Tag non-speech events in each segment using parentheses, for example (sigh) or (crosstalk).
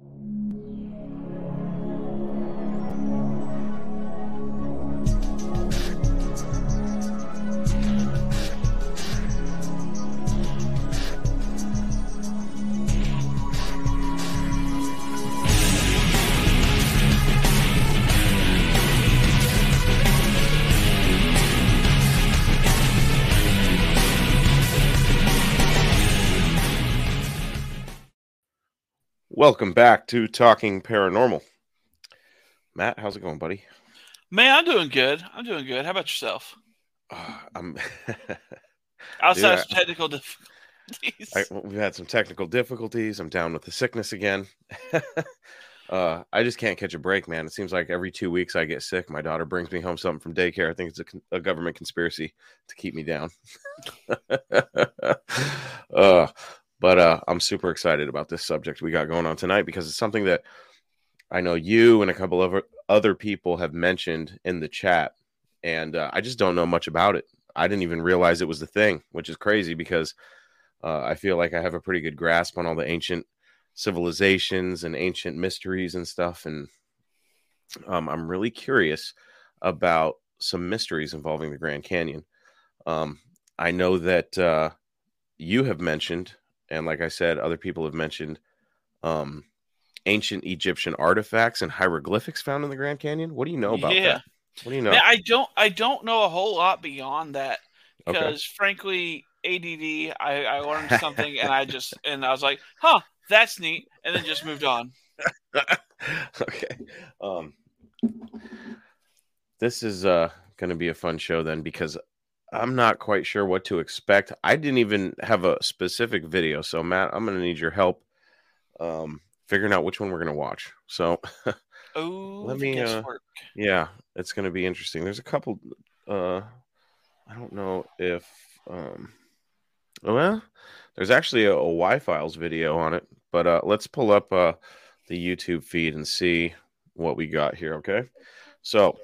you Welcome back to Talking Paranormal. Matt, how's it going, buddy? Man, I'm doing good. I'm doing good. How about yourself? Uh, I'm (laughs) Outside Dude, of technical (laughs) difficulties. I, we've had some technical difficulties. I'm down with the sickness again. (laughs) uh, I just can't catch a break, man. It seems like every two weeks I get sick. My daughter brings me home something from daycare. I think it's a, a government conspiracy to keep me down. uh, but uh, I'm super excited about this subject we got going on tonight because it's something that I know you and a couple of other people have mentioned in the chat, and uh, I just don't know much about it. I didn't even realize it was the thing, which is crazy because uh, I feel like I have a pretty good grasp on all the ancient civilizations and ancient mysteries and stuff, and um, I'm really curious about some mysteries involving the Grand Canyon. Um, I know that uh, you have mentioned and like I said, other people have mentioned um, ancient Egyptian artifacts and hieroglyphics found in the Grand Canyon. What do you know about Yeah. that? What do you know? Man, I don't I don't know a whole lot beyond that Okay. because frankly, ADD, I, I learned something and I just (laughs) and I was like, huh, that's neat, and then just moved on. (laughs) okay. Um, this is uh, going to be a fun show then because I'm not quite sure what to expect. I didn't even have a specific video, so Matt, I'm going to need your help um, figuring out which one we're going to watch. So. (laughs) Oh, Let me, uh. Yeah, it's going to be interesting. There's a couple. Uh, I don't know if. Um, well, there's actually a, a Y Files video on it, but uh, let's pull up uh, the YouTube feed and see what we got here. Okay, so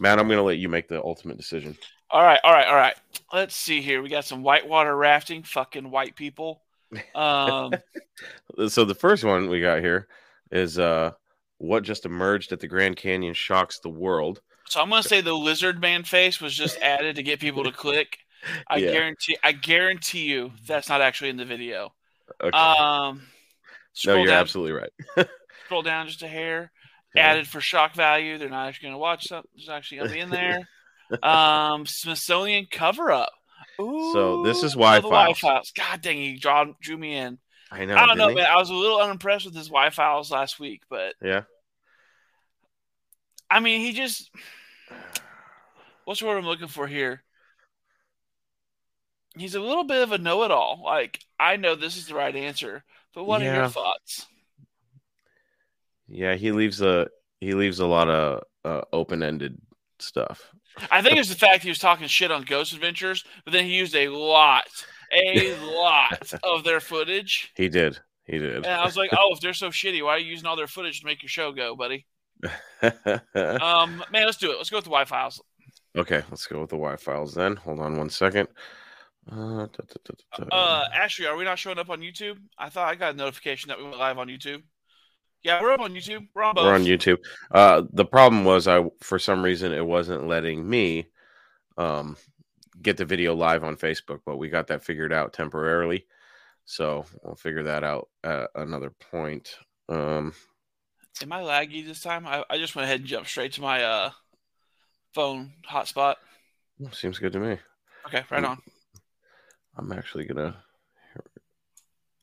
Matt, I'm going to let you make the ultimate decision. All right, all right, all right. Let's see here. We got some whitewater rafting, fucking white people. Um, (laughs) So the first one we got here is uh, what just emerged at the Grand Canyon shocks the world. so I'm gonna say the lizard man face was just added to get people to click. I Yeah. guarantee, I guarantee you that's not actually in the video. Okay. Um, no, you're down, absolutely right. (laughs) scroll down just a hair. Yeah. Added for shock value. They're not actually going to watch something. It's actually going to be in there. (laughs) um, Smithsonian cover up. Ooh, So this is Y-Files. Y-Files. God dang, he draw, drew me in. I know. I don't know, he? man. I was a little unimpressed with his Y-Files last week, but Yeah. I mean, he just. What's the word I'm looking for here? He's a little bit of a know-it-all. Like I know this is the right answer, but what are your thoughts? Yeah, he leaves a he leaves a lot of uh, open ended stuff. I think it's the fact he was talking shit on Ghost Adventures, but then he used a lot, a lot (laughs) of their footage. He did. He did. And I was like, oh, if they're so (laughs) shitty, why are you using all their footage to make your show go, buddy? (laughs) Um, man, let's do it. Let's go with the Y Files. okay, let's go with the Y files then. Hold on one second. Uh, da, da, da, da, da. Uh, Ashley, are we not showing up on YouTube? I thought I got a notification that we went live on YouTube. Yeah, we're up on YouTube. We're on both. We're on YouTube. Uh, the problem was I for some reason it wasn't letting me um get the video live on Facebook, but we got that figured out temporarily. So we'll figure that out at another point. Um, Am I laggy this time? I, I just went ahead and jumped straight to my uh phone hotspot. seems good to me. Okay, right Mm. on. I'm actually gonna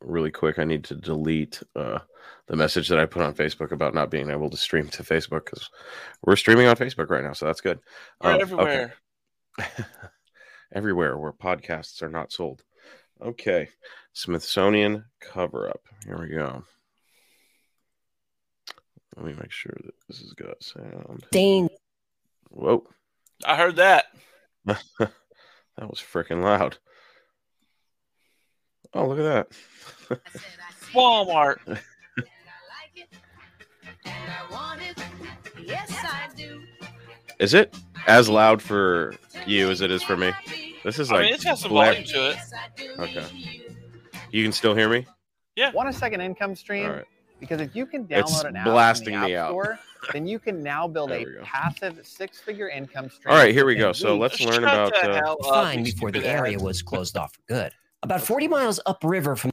really quick. I need to delete uh, the message that I put on Facebook about not being able to stream to Facebook because we're streaming on Facebook right now, so that's good. We're Um, okay. everywhere. (laughs) everywhere where podcasts are not sold. Okay, Smithsonian cover up. Here we go. Let me make sure that this has got sound. Dane. Whoa, I heard that. (laughs) that was freaking loud. Oh, look at that. (laughs) Walmart. Is it as loud for you as it is for me? This is I like mean, it's got some black- volume to it. Okay. You can still hear me? Yeah. Want a second income stream? All right. Because if you can It's download an app blasting in the me App out. Store, then you can now (laughs) build a go. passive six-figure income stream. All right, here we go. So let's learn about. Uh, hell fine before the area was closed off for good. About 40 miles upriver from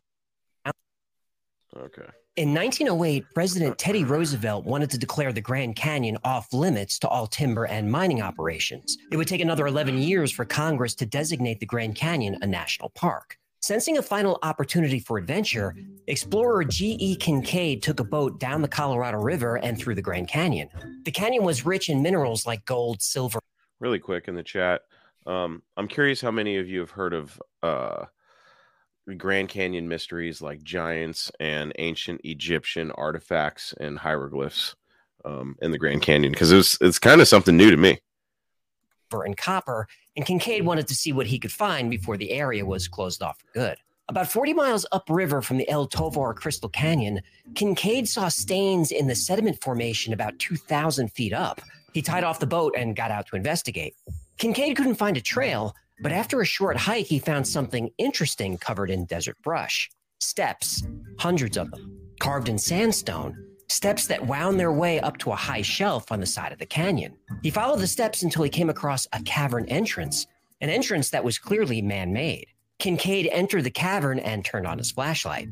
okay. In 1908, President Teddy Roosevelt wanted to declare the Grand Canyon off limits to all timber and mining operations. It would take another 11 years for Congress to designate the Grand Canyon a national park. Sensing a final opportunity for adventure, explorer G.E. Kincaid took a boat down the Colorado River and through the Grand Canyon. The canyon was rich in minerals like gold, silver, Really quick in the chat. Um, I'm curious how many of you have heard of uh, Grand Canyon mysteries like giants and ancient Egyptian artifacts and hieroglyphs um, in the Grand Canyon because it's it's kind of something new to me. and copper, and Kincaid wanted to see what he could find before the area was closed off for good. About 40 miles upriver from the El Tovar Crystal Canyon, Kincaid saw stains in the sediment formation about 2,000 feet up. He tied off the boat and got out to investigate. Kincaid couldn't find a trail, but after a short hike, he found something interesting covered in desert brush steps, hundreds of them, carved in sandstone, steps that wound their way up to a high shelf on the side of the canyon. He followed the steps until he came across a cavern entrance, an entrance that was clearly man made. Kincaid entered the cavern and turned on his flashlight.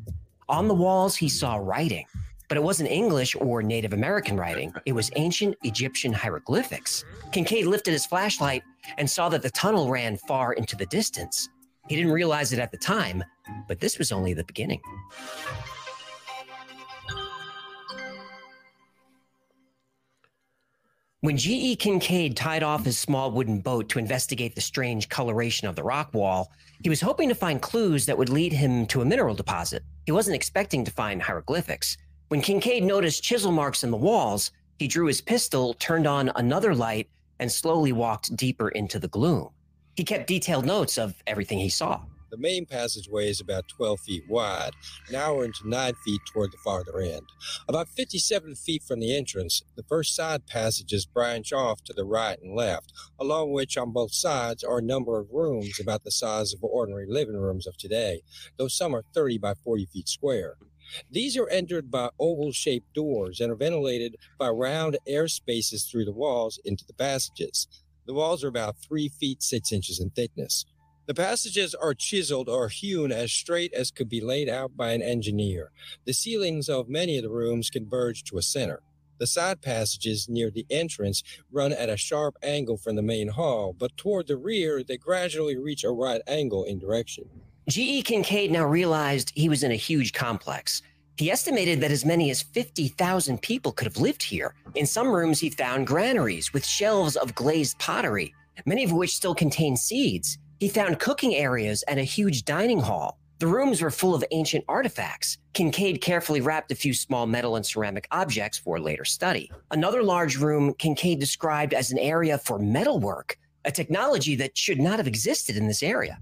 On the walls, he saw writing, but it wasn't English or Native American writing. It was ancient Egyptian hieroglyphics. Kincaid lifted his flashlight and saw that the tunnel ran far into the distance. He didn't realize it at the time, but this was only the beginning. When G.E. Kincaid tied off his small wooden boat to investigate the strange coloration of the rock wall, he was hoping to find clues that would lead him to a mineral deposit. He wasn't expecting to find hieroglyphics. When Kincaid noticed chisel marks in the walls, he drew his pistol, turned on another light, and slowly walked deeper into the gloom. He kept detailed notes of everything he saw. The main passageway is about 12 feet wide, now into 9 feet toward the farther end. About 57 feet from the entrance, the first side passages branch off to the right and left, along which on both sides are a number of rooms about the size of ordinary living rooms of today, though some are 30 by 40 feet square. These are entered by oval shaped doors and are ventilated by round air spaces through the walls into the passages. The walls are about 3 feet 6 inches in thickness. The passages are chiseled or hewn as straight as could be laid out by an engineer. The ceilings of many of the rooms converge to a center. The side passages near the entrance run at a sharp angle from the main hall, but toward the rear they gradually reach a right angle in direction. G.E. Kincaid now realized he was in a huge complex. He estimated that as many as 50,000 people could have lived here. In some rooms, he found granaries with shelves of glazed pottery, many of which still contained seeds. He found cooking areas and a huge dining hall. The rooms were full of ancient artifacts. Kincaid carefully wrapped a few small metal and ceramic objects for later study. Another large room Kincaid described as an area for metalwork, a technology that should not have existed in this area.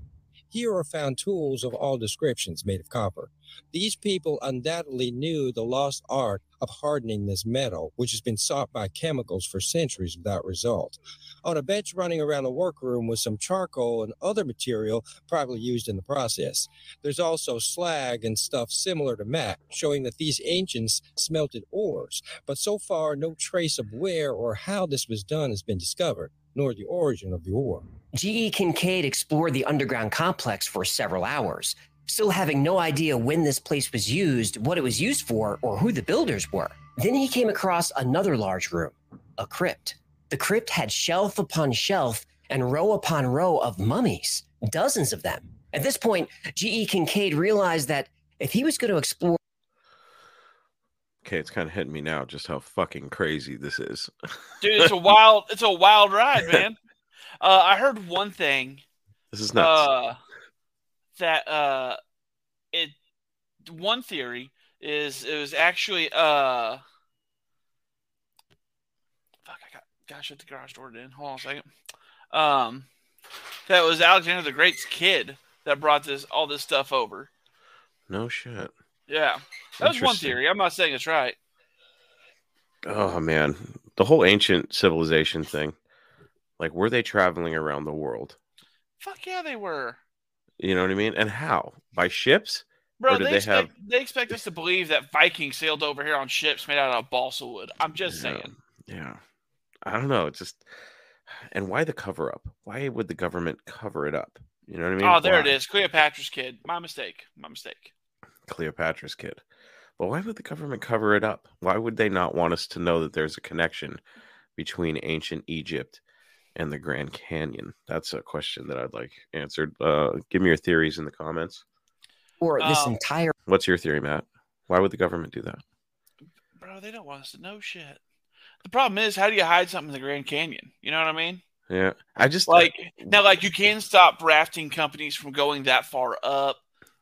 Here are found tools of all descriptions made of copper. These people undoubtedly knew the lost art of hardening this metal, which has been sought by chemicals for centuries without result. On a bench running around the workroom was some charcoal and other material probably used in the process. There's also slag and stuff similar to matte, showing that these ancients smelted ores, but so far no trace of where or how this was done has been discovered, nor the origin of the ore. G.E. Kincaid explored the underground complex for several hours, still having no idea when this place was used, what it was used for, or who the builders were. Then he came across another large room, a crypt. The crypt had shelf upon shelf and row upon row of mummies, dozens of them. At this point, G.E. Kincaid realized that if he was going to explore Okay, it's kind of hitting me now just how fucking crazy this is. Dude, it's a (laughs) wild it's a wild ride, man. Uh, I heard one thing This is nuts. uh, that uh, it one theory is it was actually uh fuck I got gotta shut the garage door in. Hold on a second. Um that was Alexander the Great's kid that brought this all this stuff over. no shit. Yeah. That was one theory. I'm not saying it's right. Oh man, the whole ancient civilization thing. Like, were they traveling around the world? Fuck yeah, they were. You know what I mean? And how? By ships? Bro, they, they expect, they expect us to believe that Vikings sailed over here on ships made out of balsa wood. I'm just Yeah. saying. Yeah. I don't know. It's just, and why the cover up? Why would the government cover it up? You know what I mean? oh, there it Why? is. Cleopatra's kid. My mistake. My mistake. Cleopatra's kid. But why would the government cover it up? Why would they not want us to know that there's a connection between ancient Egypt and the Grand Canyon? That's a question that I'd like answered. Uh, give me your theories in the comments. Or this Um, entire What's your theory, Matt? Why would the government do that? Bro, they don't want us to know shit. The problem is, how do you hide something in the Grand Canyon? You know what I mean? Yeah, I just Like now, like you can stop rafting companies from going that far up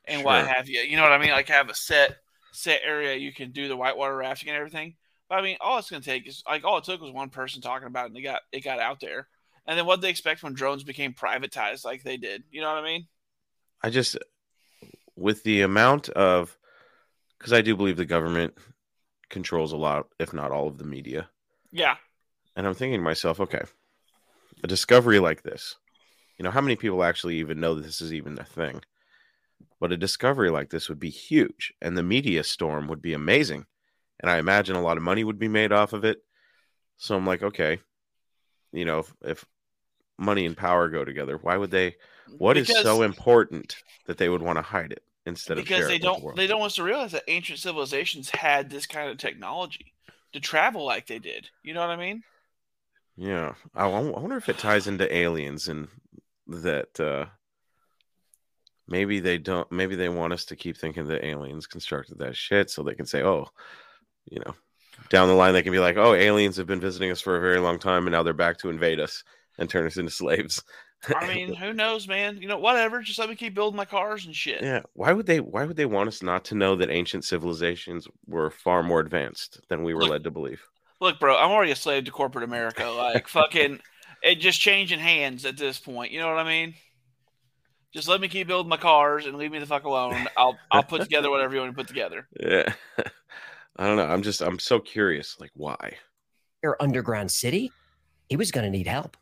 and what have you. You know what I mean? Like have a set set area you can do the whitewater rafting and everything. But I mean, all it's going to take is like all it took was one person talking about it and it got it got out there. And then what they expect when drones became privatized like they did. You know what I mean? I just with the amount of because I do believe the government controls a lot, if not all, of the media. Yeah. And I'm thinking to myself, okay, a discovery like this, you know, how many people actually even know that this is even a thing? But a discovery like this would be huge, and the media storm would be amazing. And I imagine a lot of money would be made off of it. So I'm like, okay, you know, if, if money and power go together, why would they? What is Because- so important that they would want to hide it instead of because they the don't world? they don't want us to realize that ancient civilizations had this kind of technology to travel like they did. You know what I mean? Yeah, I, I wonder if it ties into aliens and that uh maybe they don't. Maybe they want us to keep thinking that aliens constructed that shit, so they can say, "Oh, you know, down the line they can be like, oh, aliens have been visiting us for a very long time, and now they're back to invade us and turn us into slaves." I mean, who knows, man? You know, whatever. Just let me keep building my cars and shit. yeah. Why would they? Why would they want us not to know that ancient civilizations were far more advanced than we were Look, led to believe? Look, bro, I'm already a slave to corporate America. Like, (laughs) fucking, it just changing hands at this point. You know what I mean? Just let me keep building my cars and leave me the fuck alone. I'll I'll put together whatever you want to put together. (laughs) Yeah. (laughs) I don't know. I'm just. I'm so curious. Like, why? Your underground city, he was going to need help.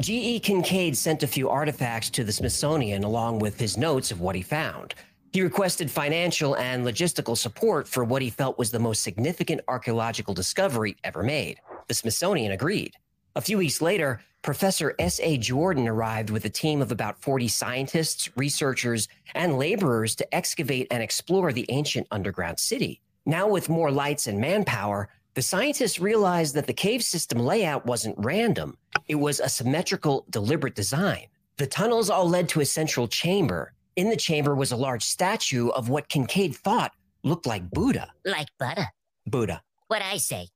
G.E. Kincaid sent a few artifacts to the Smithsonian along with his notes of what he found. He requested financial and logistical support for what he felt was the most significant archaeological discovery ever made. The Smithsonian agreed. A few weeks later, Professor S.A. Jordan arrived with a team of about 40 scientists, researchers, and laborers to excavate and explore the ancient underground city. Now, with more lights and manpower, the scientists realized that the cave system layout wasn't random. It was a symmetrical, deliberate design. The tunnels all led to a central chamber. In the chamber was a large statue of what Kincaid thought looked like Buddha. Like Buddha? Buddha. What I say.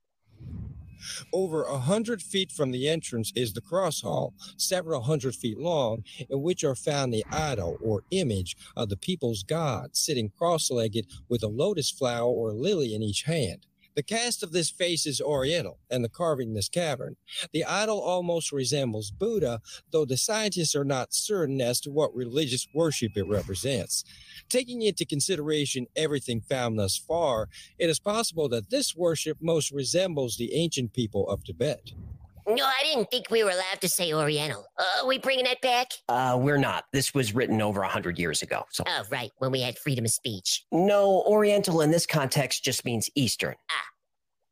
Over a hundred feet from the entrance is the cross hall, several hundred feet long, in which are found the idol or image of the people's god, sitting cross-legged with a lotus flower or lily in each hand. The cast of this face is oriental, and the carving in this cavern. The idol almost resembles Buddha, though the scientists are not certain as to what religious worship it represents. Taking into consideration everything found thus far, it is possible that this worship most resembles the ancient people of Tibet. No, I didn't think we were allowed to say Oriental. Uh, are we bringing that back? Uh, we're not. This was written over a 100 years ago. So, Oh, right, when we had freedom of speech. no, Oriental in this context just means Eastern. Ah.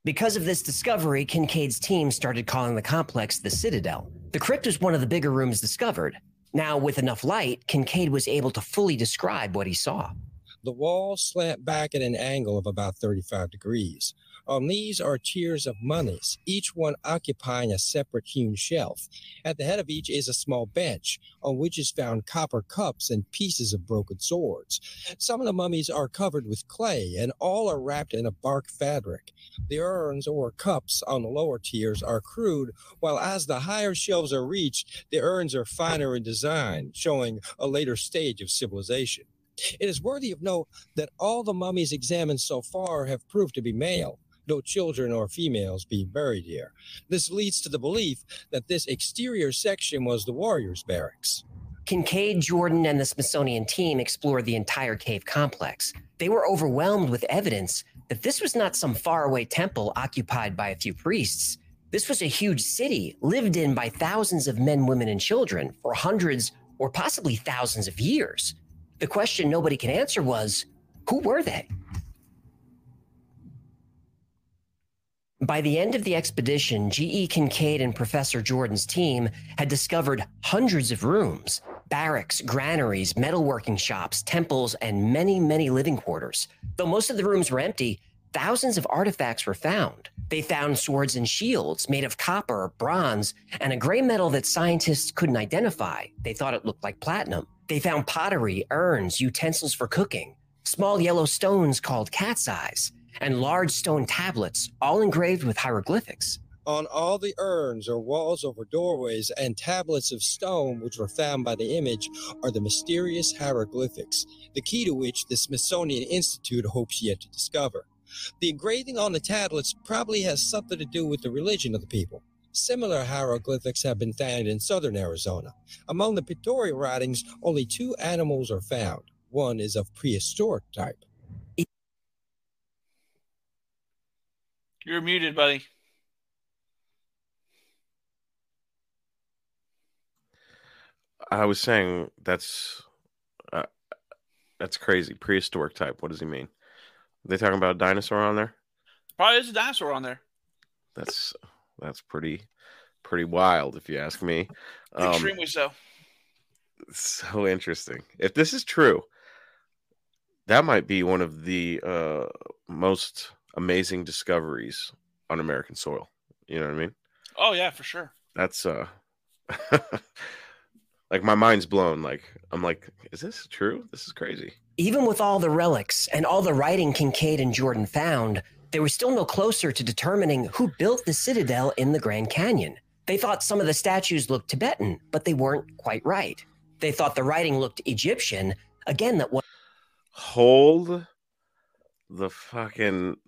Because of this discovery, Kincaid's team started calling the complex the Citadel. The crypt was one of the bigger rooms discovered. Now, with enough light, Kincaid was able to fully describe what he saw. The walls slant back at an angle of about 35 degrees. On these are tiers of mummies, each one occupying a separate hewn shelf. At the head of each is a small bench, on which is found copper cups and pieces of broken swords. Some of the mummies are covered with clay, and all are wrapped in a bark fabric. The urns or cups on the lower tiers are crude, while as the higher shelves are reached, the urns are finer in design, showing a later stage of civilization. It is worthy of note that all the mummies examined so far have proved to be male, no children or females being buried here. This leads to the belief that this exterior section was the warriors' barracks. Kincaid, Jordan, and the Smithsonian team explored the entire cave complex. They were overwhelmed with evidence that this was not some faraway temple occupied by a few priests. This was a huge city lived in by thousands of men, women, and children for hundreds or possibly thousands of years. The question nobody can answer was who were they? By the end of the expedition, G.E. Kincaid and Professor Jordan's team had discovered hundreds of rooms, barracks, granaries, metalworking shops, temples, and many, many living quarters. Though most of the rooms were empty, thousands of artifacts were found. They found swords and shields made of copper, bronze, and a gray metal that scientists couldn't identify. They thought it looked like platinum. They found pottery, urns, utensils for cooking, small yellow stones called cat's eyes, and large stone tablets, all engraved with hieroglyphics. On all the urns or walls over doorways and tablets of stone which were found by the image are the mysterious hieroglyphics, the key to which the Smithsonian Institute hopes yet to discover. The engraving on the tablets probably has something to do with the religion of the people. Similar hieroglyphics have been found in southern Arizona. Among the pictorial writings, only two animals are found. One is of prehistoric type. You're muted, buddy. I was saying that's uh, that's crazy. Prehistoric type. What does he mean? They talking about a dinosaur on there? Probably is a dinosaur on there. That's that's pretty pretty wild, if you ask me. Um, Extremely so. so interesting. If this is true, that might be one of the uh, most amazing discoveries on American soil. You know what I mean? Oh yeah, for sure. That's uh (laughs) like my mind's blown. Like I'm like, is this true? This is crazy. Even with all the relics and all the writing Kincaid and Jordan found, they were still no closer to determining who built the citadel in the Grand Canyon. They thought some of the statues looked Tibetan, but they weren't quite right. They thought the writing looked Egyptian. Again, that was Hold the fucking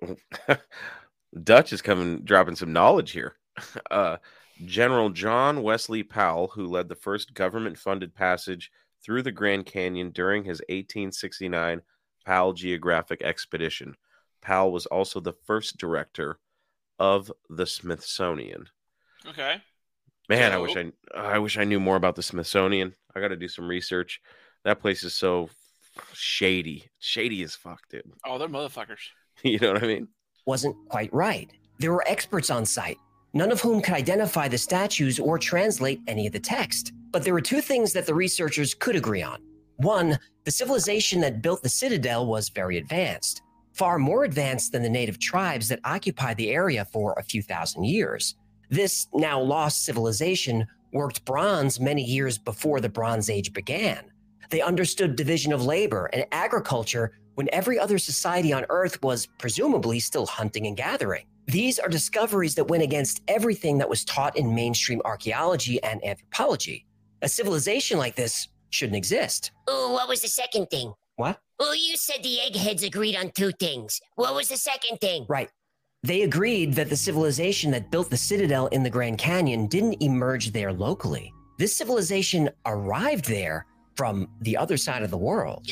(laughs) Dutch is coming dropping some knowledge here. (laughs) Uh General John Wesley Powell, who led the first government funded passage through the Grand Canyon during his 1869 Powell Geographic Expedition. Powell was also the first director of the Smithsonian. Okay. Man, I wish I I wish I knew more about the Smithsonian. I got to do some research. That place is so shady, shady as fuck, dude. Oh, they're motherfuckers. (laughs) you know what I mean? wasn't quite right. There were experts on site, none of whom could identify the statues or translate any of the text. But there were two things that the researchers could agree on. One, the civilization that built the citadel was very advanced, far more advanced than the native tribes that occupied the area for a few thousand years. This now lost civilization worked bronze many years before the Bronze Age began. They understood division of labor and agriculture when every other society on Earth was presumably still hunting and gathering. These are discoveries that went against everything that was taught in mainstream archaeology and anthropology. A civilization like this shouldn't exist. Ooh, what was the second thing? What? Well, you said the eggheads agreed on two things. What was the second thing? Right. They agreed that the civilization that built the citadel in the Grand Canyon didn't emerge there locally. This civilization arrived there from the other side of the world.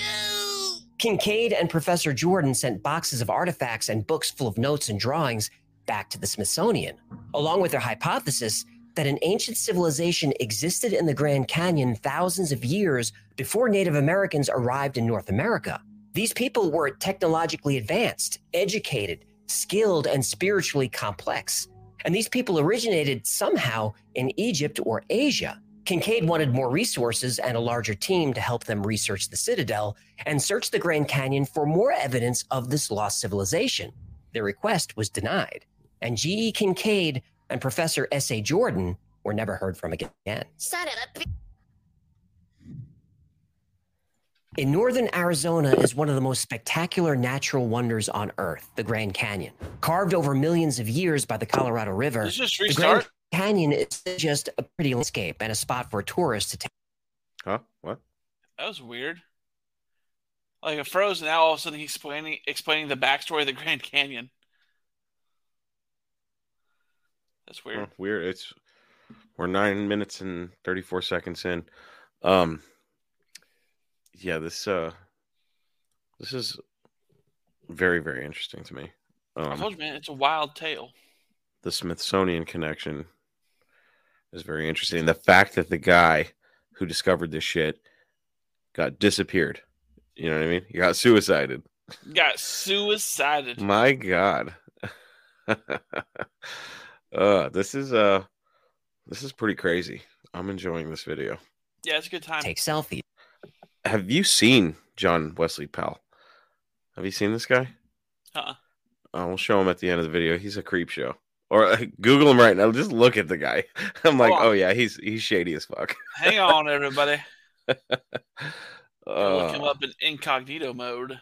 Kincaid and Professor Jordan sent boxes of artifacts and books full of notes and drawings back to the Smithsonian, along with their hypothesis that an ancient civilization existed in the Grand Canyon thousands of years before Native Americans arrived in North America. These people were technologically advanced, educated, skilled, and spiritually complex. And these people originated somehow in Egypt or Asia. Kincaid wanted more resources and a larger team to help them research the citadel and search the Grand Canyon for more evidence of this lost civilization. Their request was denied, and G.E. Kincaid and Professor S.A. Jordan were never heard from again. son of a. In northern Arizona is one of the most spectacular natural wonders on Earth, the Grand Canyon. Carved over millions of years by the Colorado River, Let's the. Grand Canyon is just a pretty landscape and a spot for tourists to take. Huh? What? That was weird. Like it froze, and now all of a sudden he's explaining explaining the backstory of the Grand Canyon. That's weird. Huh, weird. It's we're nine minutes and thirty four seconds in. Um. Yeah. This uh. This is very very interesting to me. I Um, told you, man, it's a wild tale. the Smithsonian connection is very interesting. The fact that the guy who discovered this shit got disappeared. You know what I mean? He got suicided. Got suicided. My God. (laughs) uh, this is uh this is pretty crazy. I'm enjoying this video. Yeah, it's a good time. take selfies. Have you seen John Wesley Powell? Have you seen this guy? Uh-uh. I will show him at the end of the video. He's a creep show. Or uh, (laughs) Google him right now. Just look at the guy. (laughs) I'm like, Hold oh yeah, he's he's shady as fuck. Hang on, everybody. (laughs) I'll look him Uh, up in incognito mode.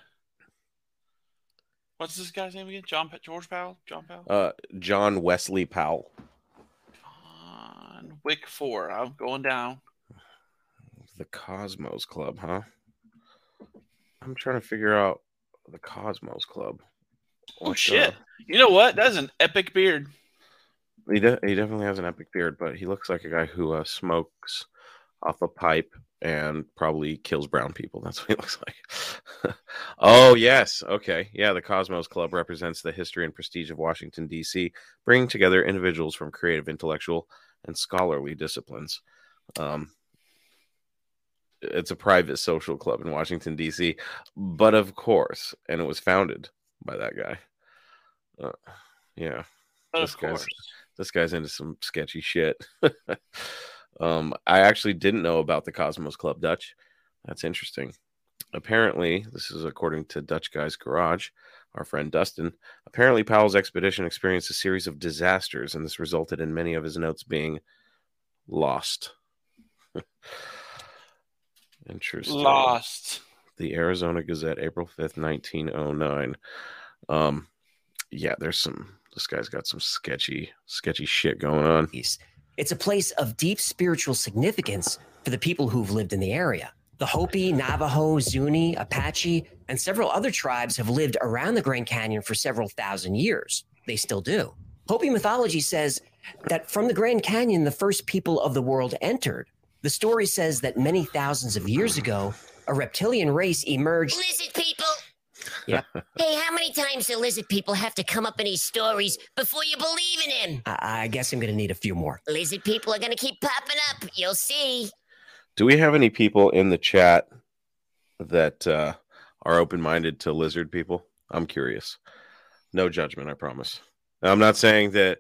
What's this guy's name again? John Pa- George Powell? John Powell? uh, John Wesley Powell. On Wick Four. I'm going down. The Cosmos Club, huh? I'm trying to figure out the Cosmos Club. Oh What the- shit! You know what? That's an epic beard. He, de- he definitely has an epic beard, but he looks like a guy who uh, smokes off a pipe and probably kills brown people. (laughs) That's what he looks like. (laughs) oh, yes. Okay. Yeah. The Cosmos Club represents the history and prestige of Washington, D.C., bringing together individuals from creative, intellectual, and scholarly disciplines. Um, it's a private social club in Washington, D.C., but of course, and it was founded by that guy. Uh, yeah But This of guy's- course. this guy's into some sketchy shit. (laughs) um, I actually didn't know about the Cosmos Club Dutch. That's interesting. Apparently, this is according to Dutch Guy's Garage, our friend Dustin. Apparently, Powell's expedition experienced a series of disasters, and this resulted in many of his notes being lost. (laughs) Interesting. Lost. The Arizona Gazette, April 5th, 1909. Um, yeah, there's some, this guy's got some sketchy, sketchy shit going on. It's a place of deep spiritual significance for the people who've lived in the area. The Hopi, Navajo, Zuni, Apache, and several other tribes have lived around the Grand Canyon for several thousand years. They still do. Hopi mythology says that from the Grand Canyon, the first people of the world entered. The story says that many thousands of years ago, a reptilian race emerged. Lizard people. Yep. (laughs) Hey, how many times do lizard people have to come up in these stories before you believe in him? I, I guess I'm going to need a few more. Lizard people are gonna keep popping up. You'll see. Do we have any people in the chat that uh, are open minded to lizard people? I'm curious. No judgment, I promise. I'm not saying that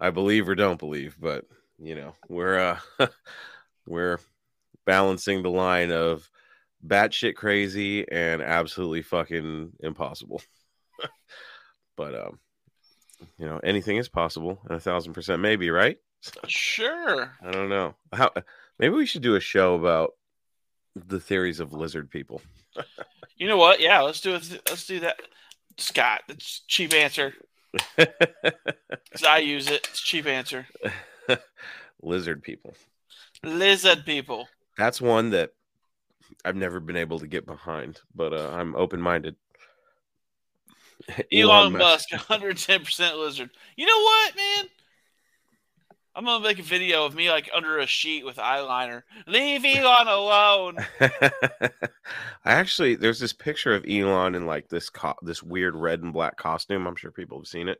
I believe or don't believe, but you know, we're uh, (laughs) we're balancing the line of batshit crazy and absolutely fucking impossible. (laughs) but um, you know, anything is possible, and a thousand percent maybe, right? (laughs) Sure. I don't know. How maybe we should do a show about the theories of lizard people. (laughs) You know what? Yeah, let's do it. Let's do that. Scott, that's a cheap answer. I use it. It's a cheap answer. lizard people. Lizard people. That's one that I've never been able to get behind, but uh, I'm open minded. (laughs) Elon, Musk, 110% lizard. You know what, man? I'm gonna make a video of me like under a sheet with eyeliner. Leave Elon (laughs) alone. (laughs) I actually there's this picture of Elon in like this co- this weird red and black costume. I'm sure people have seen it.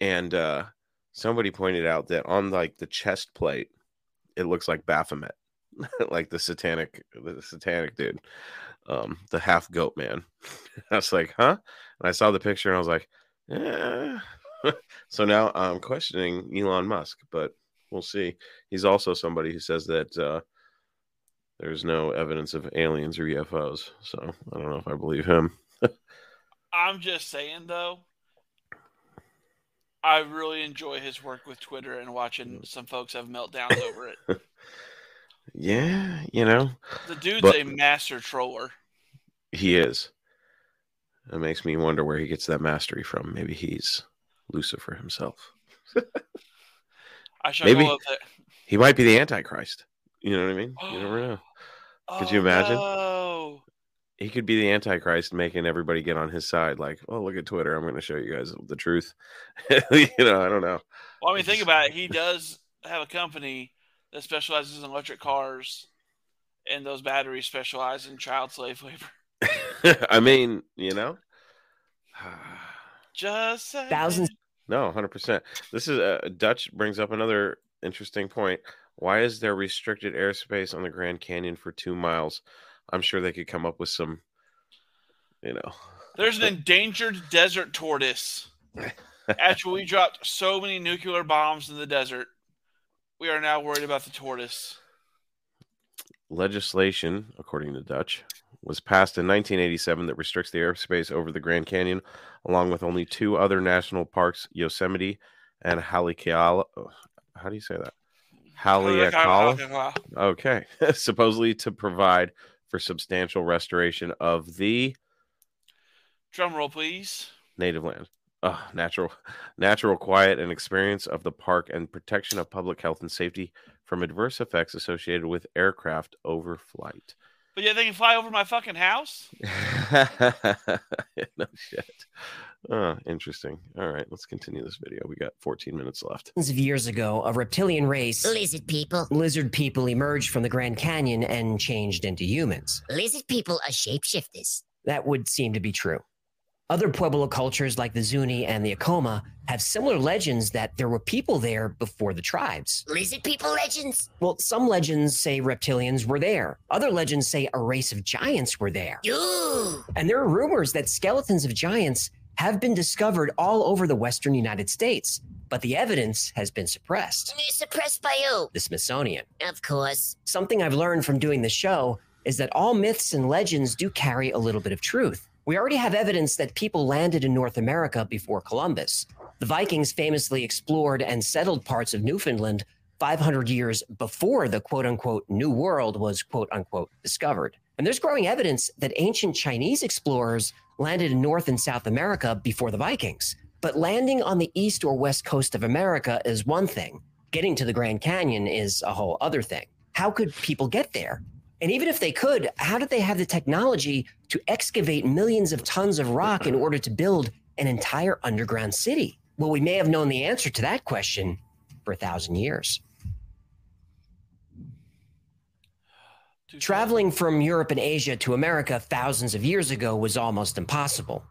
And uh somebody pointed out that on like the chest plate it looks like Baphomet. (laughs) like the satanic the satanic dude. Um the half goat man. (laughs) I was like, "Huh?" And I saw the picture and I was like, "Eh." (laughs) so now I'm questioning Elon Musk, but we'll see. He's also somebody who says that uh there's no evidence of aliens or UFOs. So I don't know if I believe him. I'm just saying though. I really enjoy his work with Twitter and watching some folks have meltdowns over it. Yeah, you know, The dude's But- a master troller. he is. It makes me wonder where he gets that mastery from. Maybe he's Lucifer himself. (laughs) I shall Maybe. go up there. He might be the Antichrist. You know what I mean? You never know. (gasps) Oh, could you Oh, imagine? no. He could be the Antichrist, making everybody get on his side. Like, oh, look at Twitter. I'm going to show you guys the truth. (laughs) you know, I don't know. Well, I mean, think about it. He does have a company that specializes in electric cars, and those batteries specialize in child slave labor. (laughs) I mean, you know. (sighs) Just saying. Thousands No, hundred percent. This is uh, Dutch brings up another interesting point. Why is there restricted airspace on the Grand Canyon for two miles? I'm sure they could come up with some, you know. There's an (laughs) endangered desert tortoise. After we dropped so many nuclear bombs in the desert, we are now worried about the tortoise. legislation, according to Dutch, was passed in 1987 that restricts the airspace over the Grand Canyon, along with only two other national parks, Yosemite and Haleakala. How do you say that? Haleakala. Okay, (laughs) supposedly to provide for substantial restoration of the Drum roll, please. native land. Uh, natural, (laughs) natural quiet and experience of the park and protection of public health and safety from adverse effects associated with aircraft overflight. But yeah, they can fly over my fucking house. (laughs) no shit. Oh, interesting. All right, let's continue this video. We got 14 minutes left. Thousands of years ago, a reptilian race, Lizard people. lizard people, emerged from the Grand Canyon and changed into humans. Lizard people are shapeshifters. That would seem to be true. Other Pueblo cultures like the Zuni and the Acoma have similar legends that there were people there before the tribes. Lizard people legends. Well, some legends say reptilians were there. Other legends say a race of giants were there. Ooh. And there are rumors that skeletons of giants have been discovered all over the western United States, but the evidence has been suppressed. Suppressed by who? The Smithsonian. Of course. Something I've learned from doing the show is that all myths and legends do carry a little bit of truth. We already have evidence that people landed in North America before Columbus. The Vikings famously explored and settled parts of Newfoundland 500 years before the quote unquote New World was quote unquote discovered. And there's growing evidence that ancient Chinese explorers landed in North and South America before the Vikings. But landing on the east or west coast of America is one thing, getting to the Grand Canyon is a whole other thing. How could people get there? And even if they could, how did they have the technology to excavate millions of tons of rock in order to build an entire underground city? Well, we may have known the answer to that question for a thousand years. Traveling from Europe and Asia to America thousands of years ago was almost impossible.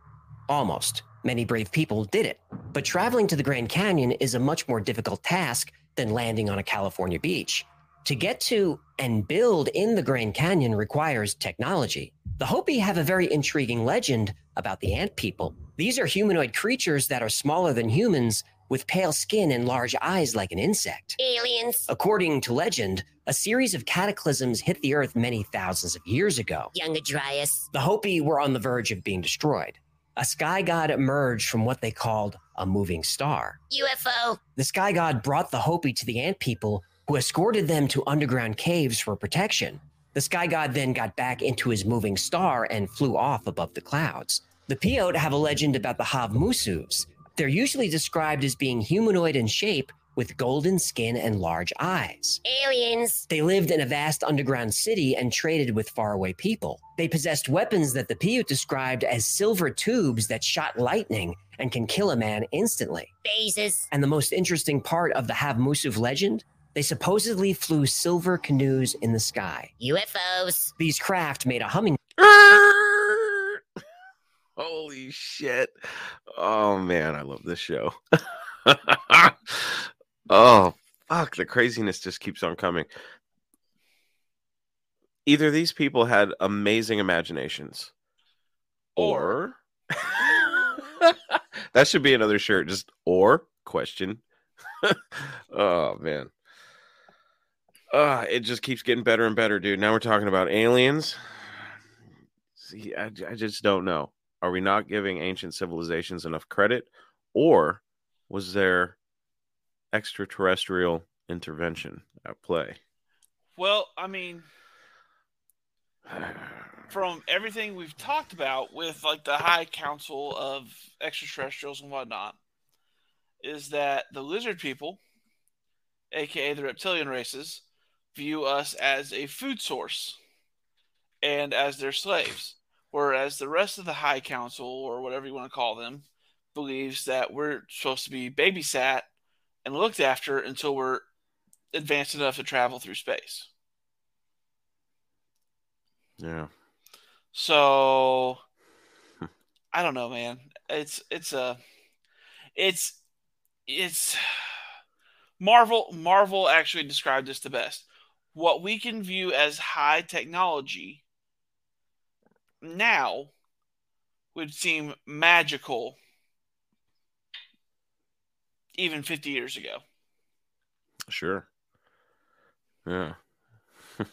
Almost. Many brave people did it. But traveling to the Grand Canyon is a much more difficult task than landing on a California beach. To get to and build in the Grand Canyon requires technology. The Hopi have a very intriguing legend about the ant people. These are humanoid creatures that are smaller than humans with pale skin and large eyes like an insect. Aliens. According to legend, a series of cataclysms hit the earth many thousands of years ago. Young Dryas. The Hopi were on the verge of being destroyed. A sky god emerged from what they called a moving star. UFO. The sky god brought the Hopi to the ant people, who escorted them to underground caves for protection. The sky god then got back into his moving star and flew off above the clouds. The Paiute have a legend about the Hav Musuvs. They're usually described as being humanoid in shape with golden skin and large eyes. Aliens. They lived in a vast underground city and traded with faraway people. They possessed weapons that the Paiute described as silver tubes that shot lightning and can kill a man instantly. Phasers. And the most interesting part of the Hav Musuv legend, they supposedly flew silver canoes in the sky. UFOs. These craft made a humming (laughs) Holy shit. Oh man, I love this show. (laughs) oh fuck, the craziness just keeps on coming. Either these people had amazing imaginations or (laughs) that should be another shirt just or question. oh man. Uh, it just keeps getting better and better, dude. Now we're talking about aliens. See, I, I just don't know. Are we not giving ancient civilizations enough credit, or was there extraterrestrial intervention at play? Well, I mean, from everything we've talked about with like the High Council of Extraterrestrials and whatnot, is that the lizard people, aka the reptilian races, view us as a food source and as their slaves. Whereas the rest of the High Council, or whatever you want to call them, believes that we're supposed to be babysat and looked after until we're advanced enough to travel through space. Yeah. So. (laughs) I don't know, man. It's it's a it's it's (sighs) Marvel Marvel actually described this the best. What we can view as high technology now would seem magical even 50 years ago. Sure. Yeah. (laughs)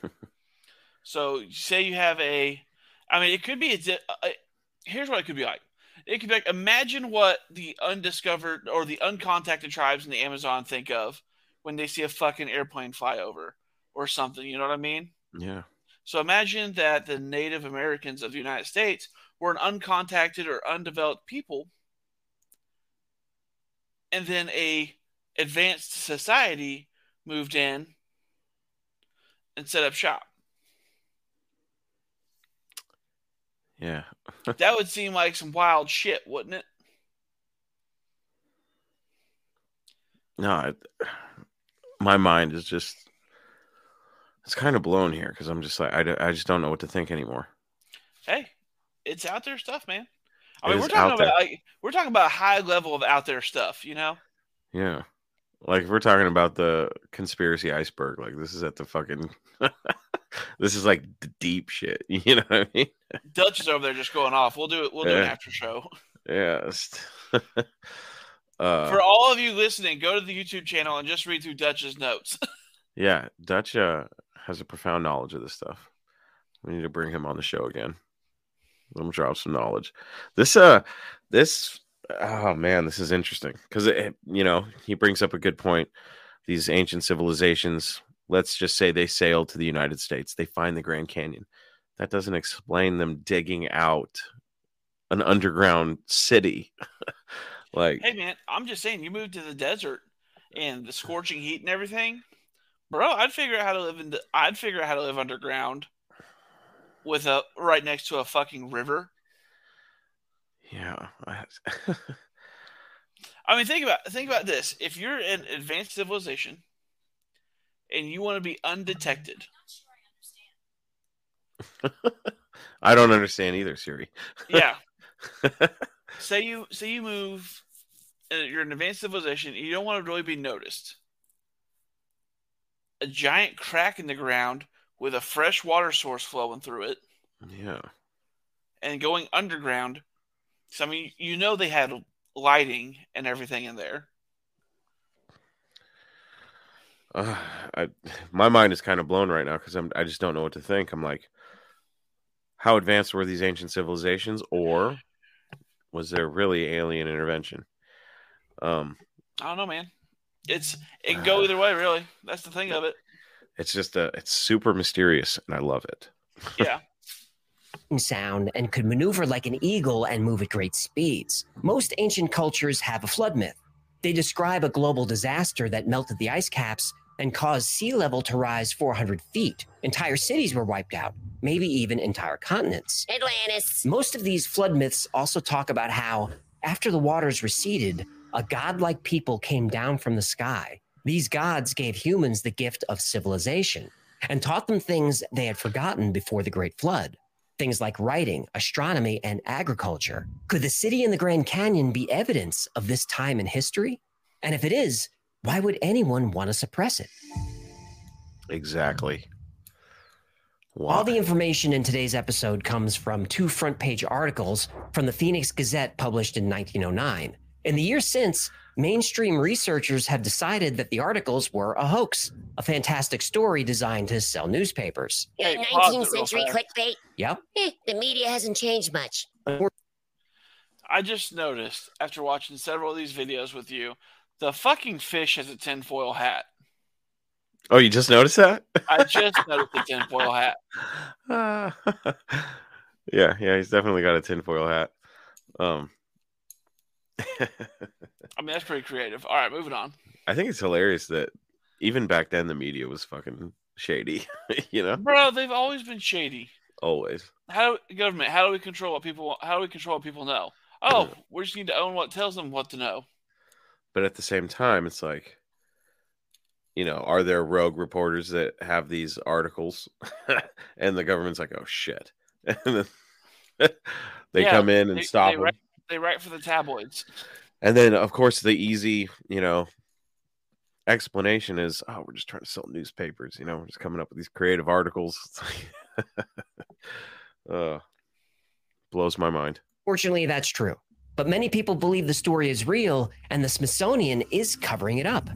So say you have a, I mean, it could be a, a. Uh, uh, here's what it could be like. It could be like imagine what the undiscovered or the uncontacted tribes in the Amazon think of when they see a fucking airplane fly over or something. You know what I mean? Yeah. So imagine that the Native Americans of the United States were an uncontacted or undeveloped people, and then a advanced society moved in and set up shop. Yeah. (laughs) That would seem like some wild shit, wouldn't it? No, it, my mind is just it's kind of blown here because I'm just like I, I just don't know what to think anymore. Hey, it's out there stuff, man. I It mean, we're talking about like we're talking about a high level of out there stuff, you know? Yeah. Like if we're talking about the conspiracy iceberg, like this is at the fucking (laughs) this is like the deep shit. (laughs) You know what I mean? Dutch is over there just going off. We'll do it. We'll do an after show. Yes. (laughs) uh For all of you listening, go to the YouTube channel and just read through Dutch's notes. yeah, Dutch uh, has a profound knowledge of this stuff. We need to bring him on the show again. Let him drop some knowledge. This uh this oh man, this is interesting because it you know, he brings up a good point. These ancient civilizations, let's just say they sailed to the United States, they find the Grand Canyon. That doesn't explain them digging out an underground city. (laughs) like hey, man, I'm just saying, you moved to the desert and the scorching heat and everything, bro. I'd figure out how to live in the. I'd figure out how to live underground with a right next to a fucking river. yeah. I- (laughs) I mean, think about think about this. If you're an advanced civilization and you want to be undetected, (laughs) I don't understand either, Siri. (laughs) yeah. say you say you move, uh, you're an advanced civilization. You don't want to really be noticed. A giant crack in the ground with a fresh water source flowing through it yeah. and going underground. So I mean, you know they had lighting and everything in there. Uh, I, my mind is kind of blown right now because I'm I just don't know what to think. I'm like, how advanced were these ancient civilizations, or was there really alien intervention? Um, I don't know, man. It's it can go either way, really. That's the thing of it. it's just a it's super mysterious, and I love it. (laughs) Yeah. sound and could maneuver like an eagle and move at great speeds. Most ancient cultures have a flood myth. They describe a global disaster that melted the ice caps and caused sea level to rise 400 feet. Entire cities were wiped out, maybe even entire continents. Atlantis. Most of these flood myths also talk about how, after the waters receded, a godlike people came down from the sky. These gods gave humans the gift of civilization and taught them things they had forgotten before the Great Flood. Things like writing, astronomy, and agriculture. Could the city in the Grand Canyon be evidence of this time in history? And if it is, why would anyone want to suppress it? Exactly. Why? All the information in today's episode comes from two front page articles from the Phoenix Gazette published in 1909. In the years since, mainstream researchers have decided that the articles were a hoax, a fantastic story designed to sell newspapers. Hey, Uh, pause it 19th real century fast. clickbait. Yep. Eh, (laughs) the media hasn't changed much. I just noticed after watching several of these videos with you, the fucking fish has a tinfoil hat. oh, you just noticed that? (laughs) I just noticed the tinfoil hat. Uh, (laughs) yeah, yeah, he's definitely got a tinfoil hat. Um, (laughs) I mean, that's pretty creative. All right, moving on. I think it's hilarious that even back then the media was fucking shady. (laughs) you know, Bro, they've always been shady. always. How do government? How do we control what people? How do we control what people know? Oh, we just need to own what tells them what to know. But at the same time, it's like, you know, are there rogue reporters that have these articles, (laughs) and the government's like, oh shit, and then they Yeah, come in and they- stop they them. Write- They write for the tabloids. And then, of course, the easy, you know, explanation is, oh, we're just trying to sell newspapers. You know, we're just coming up with these creative articles. It's (laughs) uh, blows my mind. Fortunately, that's true. But many people believe the story is real, and the Smithsonian is covering it up.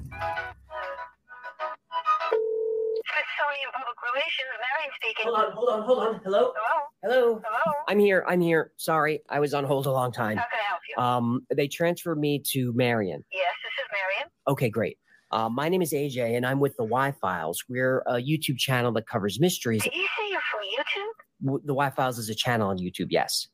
Relations, Marion speaking. Hold on, hold on, hold on. Hello? Hello? Hello? Hello? I'm here. I'm here. Sorry, I was on hold a long time. How can I help you? Um, they transferred me to Marion. yes, this is Marion. Okay, great. Uh, my name is AJ, and I'm with the Y Files. We're a YouTube channel that covers mysteries. Did you say you're from YouTube? W- The Y Files is a channel on YouTube. Yes.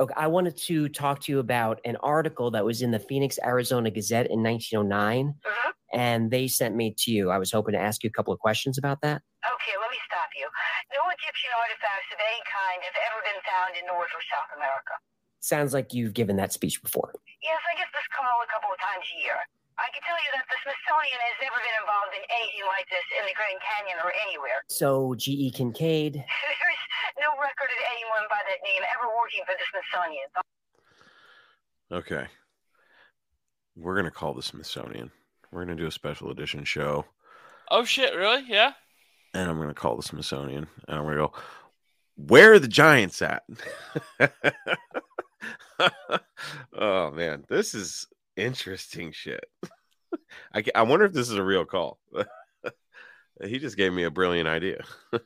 Okay. I wanted to talk to you about an article that was in the Phoenix, Arizona Gazette in 1909, Mhm. and they sent me to you. I was hoping to ask you a couple of questions about that. Okay, let me stop you. No Egyptian artifacts of any kind have ever been found in North or South America. Sounds like you've given that speech before. Yes, I get this call a couple of times a year. I can tell you that the Smithsonian has never been involved in anything like this in the Grand Canyon or anywhere. So, G.E. Kincaid, (laughs) There's no record of anyone by that name ever working for the Smithsonian. Okay. We're going to call the Smithsonian. We're going to do a special edition show, Oh shit! Really? Yeah. and I'm going to call the Smithsonian, and I'm going to go, Where are the Giants at? (laughs) oh, man. This is interesting shit. (laughs) I, I wonder if this is a real call. (laughs) he just gave me a brilliant idea. (laughs)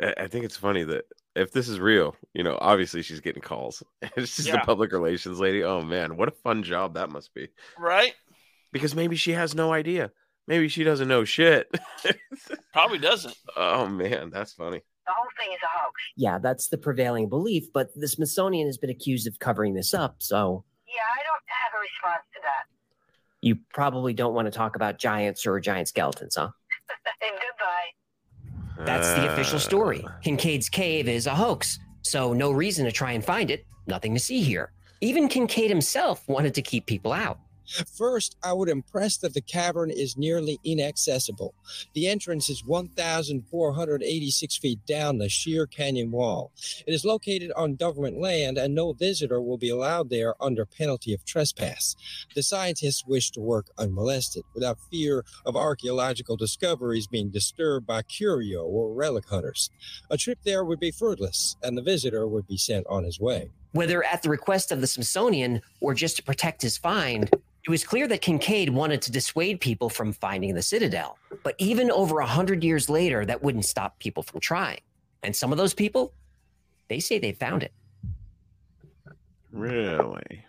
I think it's funny that if this is real, you know, obviously she's getting calls. Just Yeah. the public relations lady. Oh man, what a fun job that must be. Right. Because maybe she has no idea. Maybe she doesn't know shit. Probably doesn't. oh man, that's funny. The whole thing is a hoax. yeah, that's the prevailing belief, but the Smithsonian has been accused of covering this up, so Yeah, I don't have a response to that. you probably don't want to talk about giants or giant skeletons, huh? (laughs) and goodbye. That's the official story. Kincaid's cave is a hoax, so no reason to try and find it. Nothing to see here. Even Kincaid himself wanted to keep people out. First, I would impress that the cavern is nearly inaccessible. The entrance is 1,486 feet down the sheer canyon wall. It is located on government land, and no visitor will be allowed there under penalty of trespass. The scientists wish to work unmolested, without fear of archaeological discoveries being disturbed by curio or relic hunters. A trip there would be fruitless, and the visitor would be sent on his way. Whether at the request of the Smithsonian or just to protect his find, it was clear that Kincaid wanted to dissuade people from finding the citadel. But even over a hundred years later, that wouldn't stop people from trying. And some of those people, they say they found it. Really?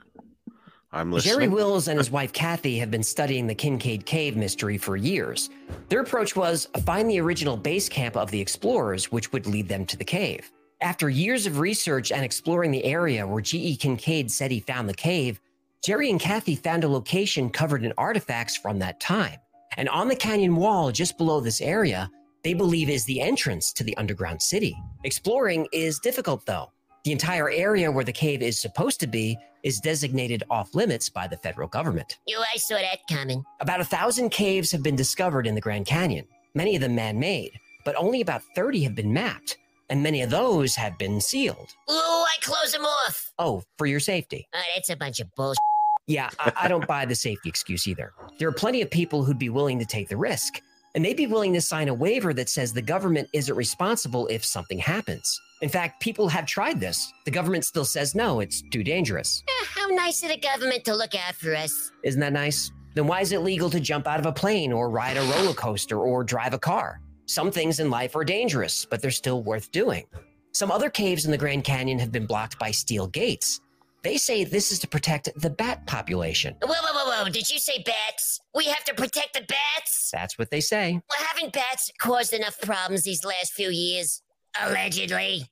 I'm listening. Jerry Wills and his wife Kathy have been studying the Kincaid Cave mystery for years. Their approach was find the original base camp of the explorers, which would lead them to the cave. After years of research and exploring the area where G.E. Kincaid said he found the cave, Jerry and Kathy found a location covered in artifacts from that time. And on the canyon wall just below this area, they believe is the entrance to the underground city. Exploring is difficult though. The entire area where the cave is supposed to be is designated off limits by the federal government. You, I saw that coming. About a thousand caves have been discovered in the Grand Canyon, many of them man made, but only about 30 have been mapped, and many of those have been sealed. Ooh, I close them off. Oh, for your safety. Oh, that's a bunch of bullshit. Yeah, I, I don't buy the safety excuse either. There are plenty of people who'd be willing to take the risk, and they'd be willing to sign a waiver that says the government isn't responsible if something happens. In fact, people have tried this. The government still says no, it's too dangerous. Eh, how nice of the government to look out for us. Isn't that nice? Then why is it legal to jump out of a plane or ride a roller coaster or drive a car? Some things in life are dangerous, but they're still worth doing. Some other caves in the Grand Canyon have been blocked by steel gates. They say this is to protect the bat population. Whoa, whoa, whoa, whoa. Did you say bats? We have to protect the bats? That's what they say. Well, haven't bats caused enough problems these last few years? Allegedly.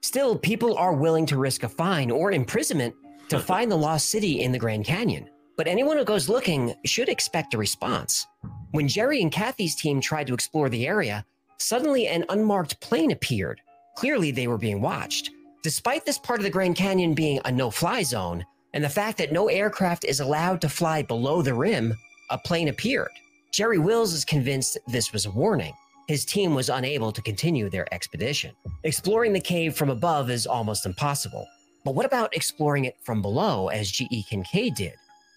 Still, people are willing to risk a fine or imprisonment to (laughs) find the lost city in the Grand Canyon. But anyone who goes looking should expect a response. When Jerry and Kathy's team tried to explore the area, suddenly an unmarked plane appeared. Clearly, they were being watched. Despite this part of the Grand Canyon being a no fly zone, and the fact that no aircraft is allowed to fly below the rim, a plane appeared. Jerry Wills is convinced this was a warning. His team was unable to continue their expedition. Exploring the cave from above is almost impossible. But what about exploring it from below, as G.E. Kincaid did?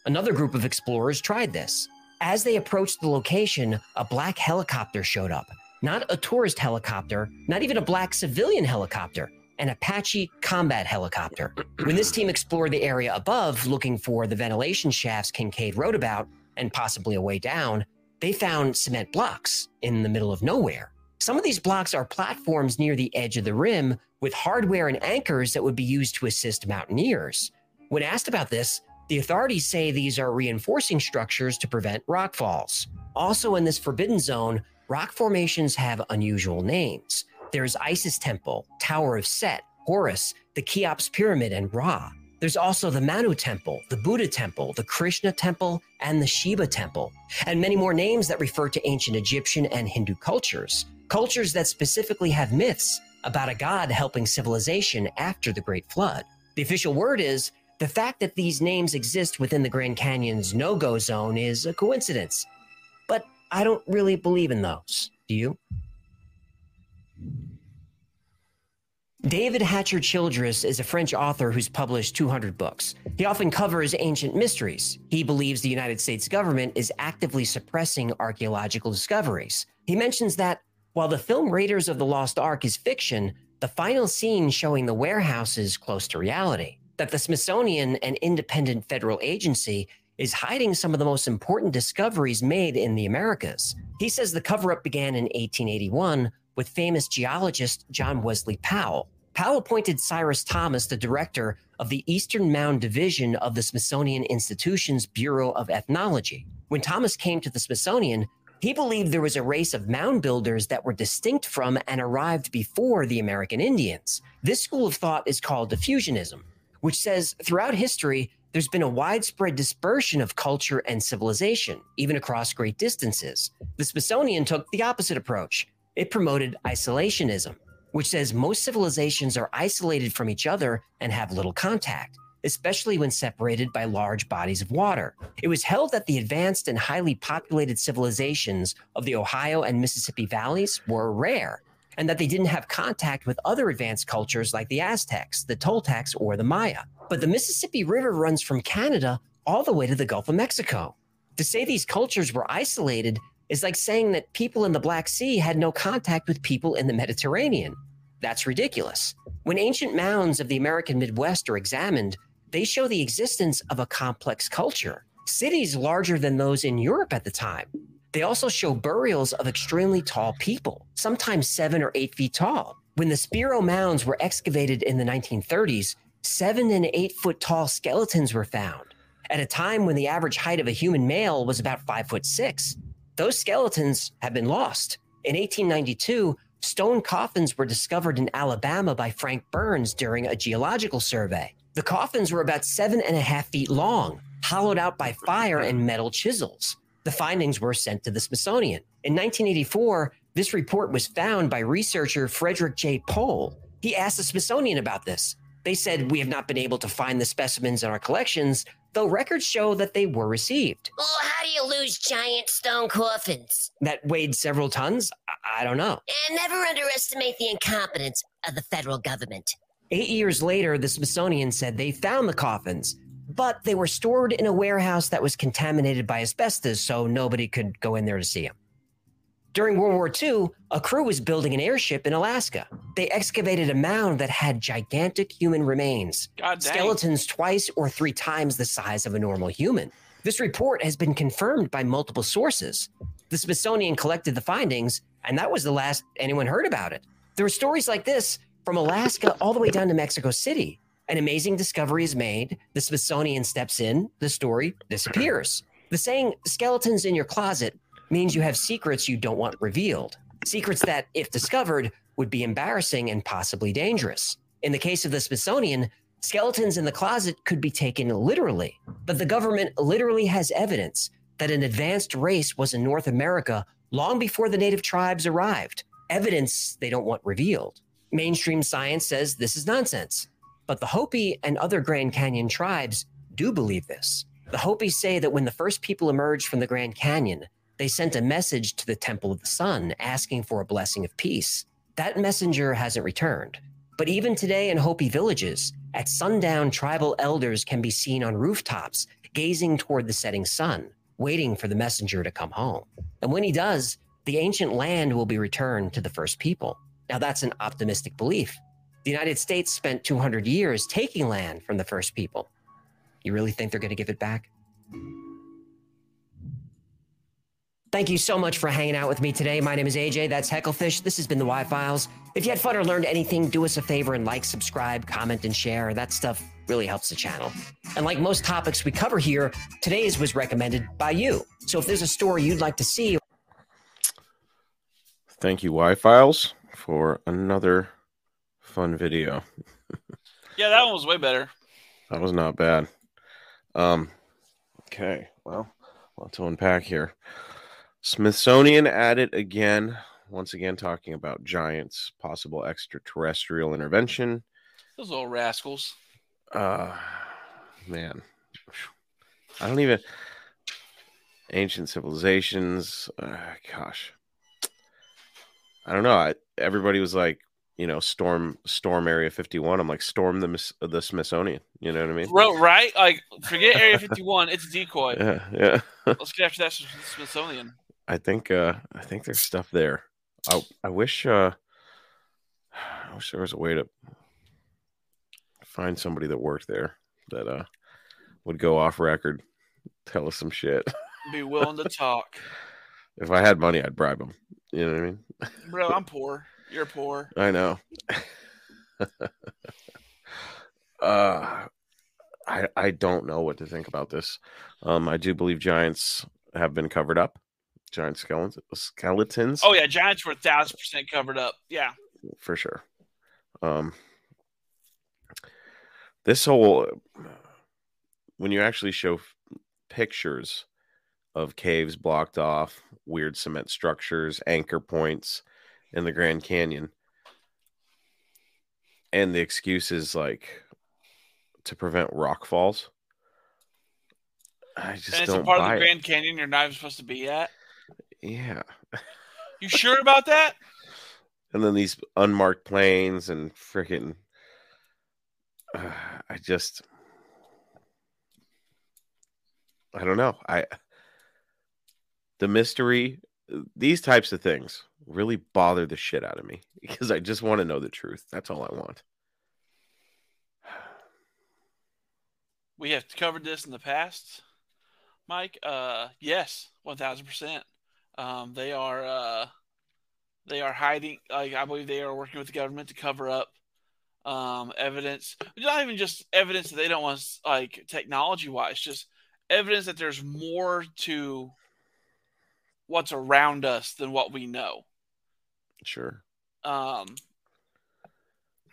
Another group of explorers tried this. As they approached the location, a black helicopter showed up. Not a tourist helicopter, not even a black civilian helicopter, an Apache combat helicopter. When this team explored the area above looking for the ventilation shafts Kincaid wrote about, and possibly a way down, they found cement blocks in the middle of nowhere. Some of these blocks are platforms near the edge of the rim with hardware and anchors that would be used to assist mountaineers. When asked about this, the authorities say these are reinforcing structures to prevent rock falls. Also, in this forbidden zone, rock formations have unusual names. There's Isis Temple, Tower of Set, Horus, the Cheops Pyramid, and Ra. There's also the Manu Temple, the Buddha Temple, the Krishna Temple, and the Shiva Temple, and many more names that refer to ancient Egyptian and Hindu cultures, cultures that specifically have myths about a god helping civilization after the Great Flood. The official word is the fact that these names exist within the Grand Canyon's no go zone is a coincidence. But I don't really believe in those. Do you? David Hatcher Childress is a French author who's published 200 books. He often covers ancient mysteries. He believes the United States government is actively suppressing archaeological discoveries. He mentions that while the film Raiders of the Lost Ark is fiction, the final scene showing the warehouse is close to reality. That the Smithsonian, an independent federal agency, is hiding some of the most important discoveries made in the Americas. He says the cover up began in 1881 with famous geologist John Wesley Powell. Powell appointed Cyrus Thomas the director of the Eastern Mound Division of the Smithsonian Institution's Bureau of Ethnology. When Thomas came to the Smithsonian, he believed there was a race of mound builders that were distinct from and arrived before the American Indians. This school of thought is called diffusionism, which says throughout history, there's been a widespread dispersion of culture and civilization, even across great distances. The Smithsonian took the opposite approach. It promoted isolationism which says most civilizations are isolated from each other and have little contact, especially when separated by large bodies of water. It was held that the advanced and highly populated civilizations of the Ohio and Mississippi valleys were rare, and that they didn't have contact with other advanced cultures like the Aztecs, the Toltecs, or the Maya. But the Mississippi River runs from Canada all the way to the Gulf of Mexico. To say these cultures were isolated is like saying that people in the Black Sea had no contact with people in the Mediterranean. That's ridiculous. When ancient mounds of the American Midwest are examined, they show the existence of a complex culture, cities larger than those in Europe at the time. They also show burials of extremely tall people, sometimes seven or eight feet tall. When the Spiro mounds were excavated in the 1930s, seven and eight foot tall skeletons were found at a time when the average height of a human male was about five foot six. Those skeletons have been lost. In 1892, stone coffins were discovered in Alabama by Frank Burns during a geological survey. The coffins were about seven and a half feet long, hollowed out by fire and metal chisels. The findings were sent to the Smithsonian. In 1984, this report was found by researcher Frederick J. Pohl. He asked the Smithsonian about this. They said, We have not been able to find the specimens in our collections, though records show that they were received. Well, how do you lose giant stone coffins? That weighed several tons? I, I don't know. And never underestimate the incompetence of the federal government. Eight years later, the Smithsonian said they found the coffins, but they were stored in a warehouse that was contaminated by asbestos, so nobody could go in there to see them. During World War II, a crew was building an airship in Alaska. They excavated a mound that had gigantic human remains, skeletons twice or three times the size of a normal human. This report has been confirmed by multiple sources. The Smithsonian collected the findings, and that was the last anyone heard about it. There are stories like this from Alaska all the way down to Mexico City. An amazing discovery is made, the Smithsonian steps in, the story disappears. The saying, skeletons in your closet, means you have secrets you don't want revealed. Secrets that, if discovered, would be embarrassing and possibly dangerous. In the case of the Smithsonian, skeletons in the closet could be taken literally, but the government literally has evidence that an advanced race was in North America long before the native tribes arrived. Evidence they don't want revealed. Mainstream science says this is nonsense, but the Hopi and other Grand Canyon tribes do believe this. The Hopi say that when the first people emerged from the Grand Canyon, they sent a message to the Temple of the Sun asking for a blessing of peace. That messenger hasn't returned. But even today in Hopi villages, at sundown, tribal elders can be seen on rooftops gazing toward the setting sun, waiting for the messenger to come home. And when he does, the ancient land will be returned to the first people. Now, that's an optimistic belief. The United States spent 200 years taking land from the first people. You really think they're going to give it back? Thank you so much for hanging out with me today. My name is AJ. That's Hecklefish. This has been the Y Files. If you had fun or learned anything, do us a favor and like, subscribe, comment, and share. That stuff really helps the channel. And like most topics we cover here, today's was recommended by you. So if there's a story you'd like to see, Thank you, Y Files, for another fun video. (laughs) Yeah, that one was way better. That was not bad. Um, okay, well, lot to unpack here. Smithsonian at it again. Once again, talking about giants, possible extraterrestrial intervention. Those little rascals. Uh, man, I don't even. Ancient civilizations. Uh, gosh, I don't know. I, everybody was like, you know, storm storm Area 51. I'm like, storm the the Smithsonian. You know what I mean? Right? Like, forget Area 51. It's a decoy. (laughs) Yeah, yeah. Let's get after that Smithsonian. I think uh I think there's stuff there. I I wish uh (sighs) I wish there was a way to find somebody that worked there that uh would go off record, tell us some shit. (laughs) Be willing to talk. If I had money, I'd bribe them. You know what I mean? Bro, I'm poor. You're poor. (laughs) I know. (laughs) uh I I don't know what to think about this. Um I do believe giants have been covered up. Giant skeletons skeletons. Oh, yeah. Giants were 1,000% covered up. Yeah. for sure. Um, this whole when you actually show f- pictures of caves blocked off, weird cement structures, anchor points in the Grand Canyon, and the excuse is like to prevent rock falls. I just And it's a don't part of the it. Grand Canyon you're not even supposed to be at. Yeah. You sure about that? (laughs) and then these unmarked planes and freaking uh, i just i don't know i the mystery these types of things really bother the shit out of me (laughs) because i just want to know the truth that's all i want We have covered this in the past, Mike. Uh, yes, one thousand percent. Um, they are uh, they are hiding. Like I believe they are working with the government to cover up um, evidence. Not even just evidence that they don't want, like technology wise, just evidence that there's more to what's around us than what we know. sure Um,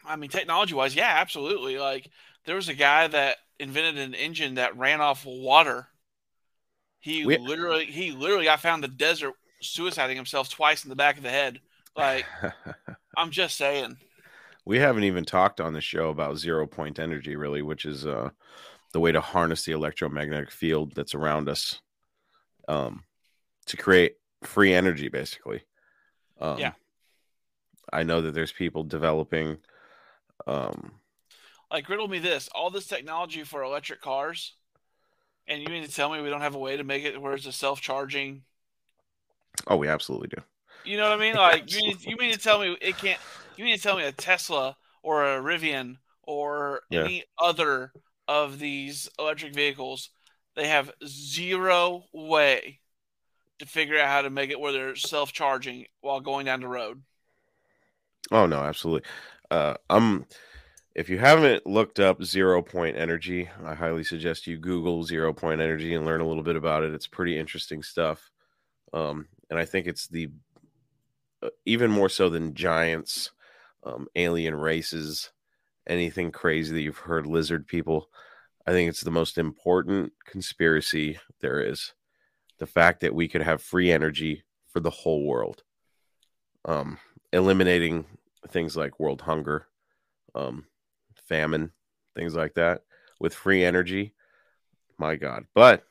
I mean, technology wise, yeah, absolutely. Like there was a guy that invented an engine that ran off water. He We- literally, he literally got found in the desert suiciding himself twice in the back of the head. Like (laughs) I'm just saying. we haven't even talked on the show about zero point energy really which is uh the way to harness the electromagnetic field that's around us um to create free energy basically um Yeah. i know that there's people developing um Like riddle me this: all this technology for electric cars, and you mean to tell me we don't have a way to make it where it's a self-charging? oh we absolutely do You know what I mean? (laughs) Like you mean, you mean to tell me it can't? You mean to tell me a Tesla or a Rivian or Yeah. any other of these electric vehicles, they have zero way to figure out how to make it where they're self-charging while going down the road. Oh no, absolutely. Uh, um, if you haven't looked up zero point energy, I highly suggest you Google zero point energy and learn a little bit about it. It's pretty interesting stuff. Um, and I think it's the uh, even more so than giants, um, alien races, anything crazy that you've heard, lizard people. I think it's the most important conspiracy there is. The fact that we could have free energy for the whole world. Um, eliminating things like world hunger, um, famine, things like that with free energy. My God. But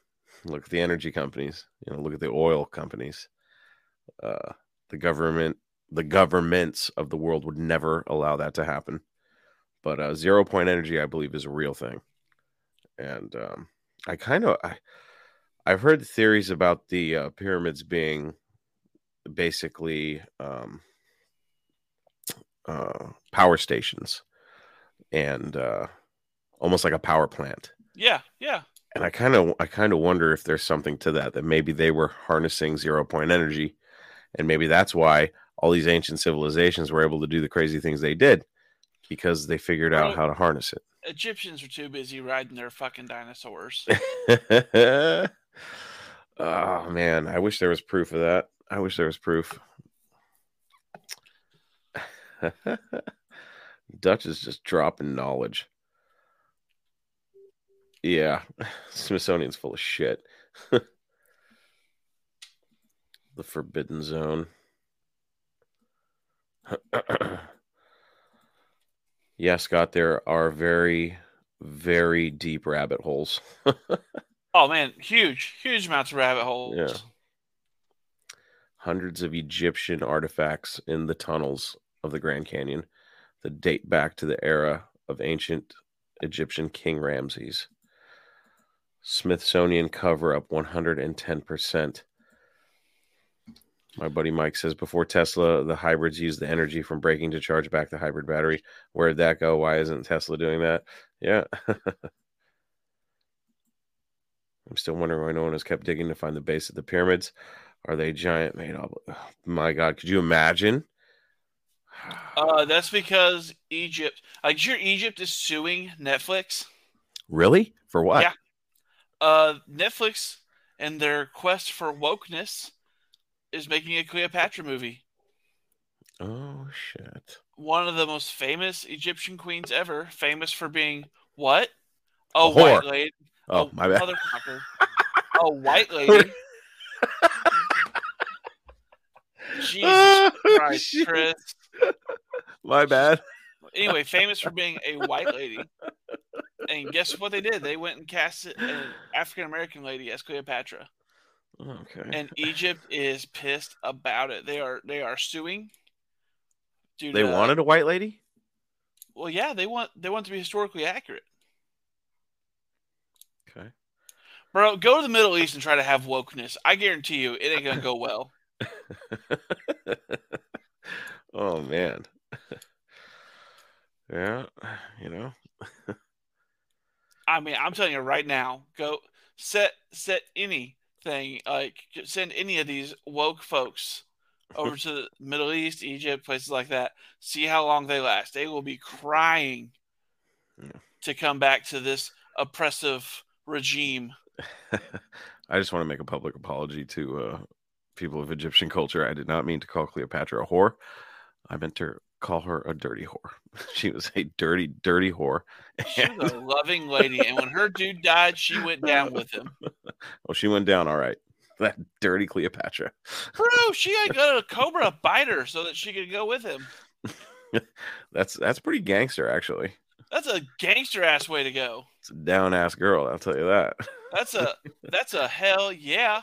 look at the energy companies, you know, look at the oil companies. Uh, the government, the governments of the world would never allow that to happen. But uh, zero point energy, I believe, is a real thing. And um, I kind of I I've heard theories about the uh, pyramids being basically um, uh, power stations and uh, almost like a power plant. Yeah, yeah. And I kind of I kind of wonder if there's something to that that maybe they were harnessing zero point energy, and maybe that's why all these ancient civilizations were able to do the crazy things they did because they figured out Well, how to harness it. Egyptians were too busy riding their fucking dinosaurs. (laughs) oh man, I wish there was proof of that. I wish there was proof. (laughs) Dutch is just dropping knowledge. Yeah, (laughs) Smithsonian's full of shit. (laughs) the Forbidden Zone. (clears throat) yeah, Scott, there are very, very deep rabbit holes. (laughs) oh man, huge, huge amounts of rabbit holes. Yeah. Hundreds of Egyptian artifacts in the tunnels of the Grand Canyon that date back to the era of ancient Egyptian King Ramses. Smithsonian cover up 110%. My buddy Mike says before Tesla, the hybrids used the energy from braking to charge back the hybrid battery. Where did that go? Why isn't Tesla doing that? Yeah. (laughs) I'm still wondering why no one has kept digging to find the base of the pyramids. Are they giant made up? oh, my God, could you imagine? Uh, that's because Egypt, like sure, Egypt is suing Netflix. Really? For what? Yeah. Uh, Netflix and their quest for wokeness is making a Cleopatra movie. Oh shit. One of the most famous Egyptian queens ever, famous for being what? A, A white lady. Oh, a my bad. Motherfucker. a white (laughs) lady. (laughs) Jesus Christ. Chris. My bad. Anyway, famous for being a white lady. And guess what they did? They went and cast an African American lady as Cleopatra. Okay. And Egypt is pissed about it. They are they are suing. Due they to- wanted a white lady? Well, yeah, they want they want to be historically accurate. Okay. Bro, go to the Middle East and try to have wokeness. I guarantee you, it ain't gonna go well. (laughs) oh man. (laughs) yeah, you know. I mean, I'm telling you right now, go set set anything like send any of these woke folks over to the (laughs) Middle East, Egypt, places like that. See how long they last. They will be crying Yeah. to come back to this oppressive regime. (laughs) I just want to make a public apology to uh, people of Egyptian culture. I did not mean to call Cleopatra a whore. I meant to call her a dirty whore. (laughs) She was a dirty, dirty whore. She was a loving lady, and when her dude died, she went down with him. (laughs) Well, she went down all right. (laughs) That dirty Cleopatra. Bro, she had got a cobra biter so that she could go with him. That's that's pretty gangster, actually. That's a gangster ass way to go. It's a down ass girl, I'll tell you that. That's a that's a hell yeah.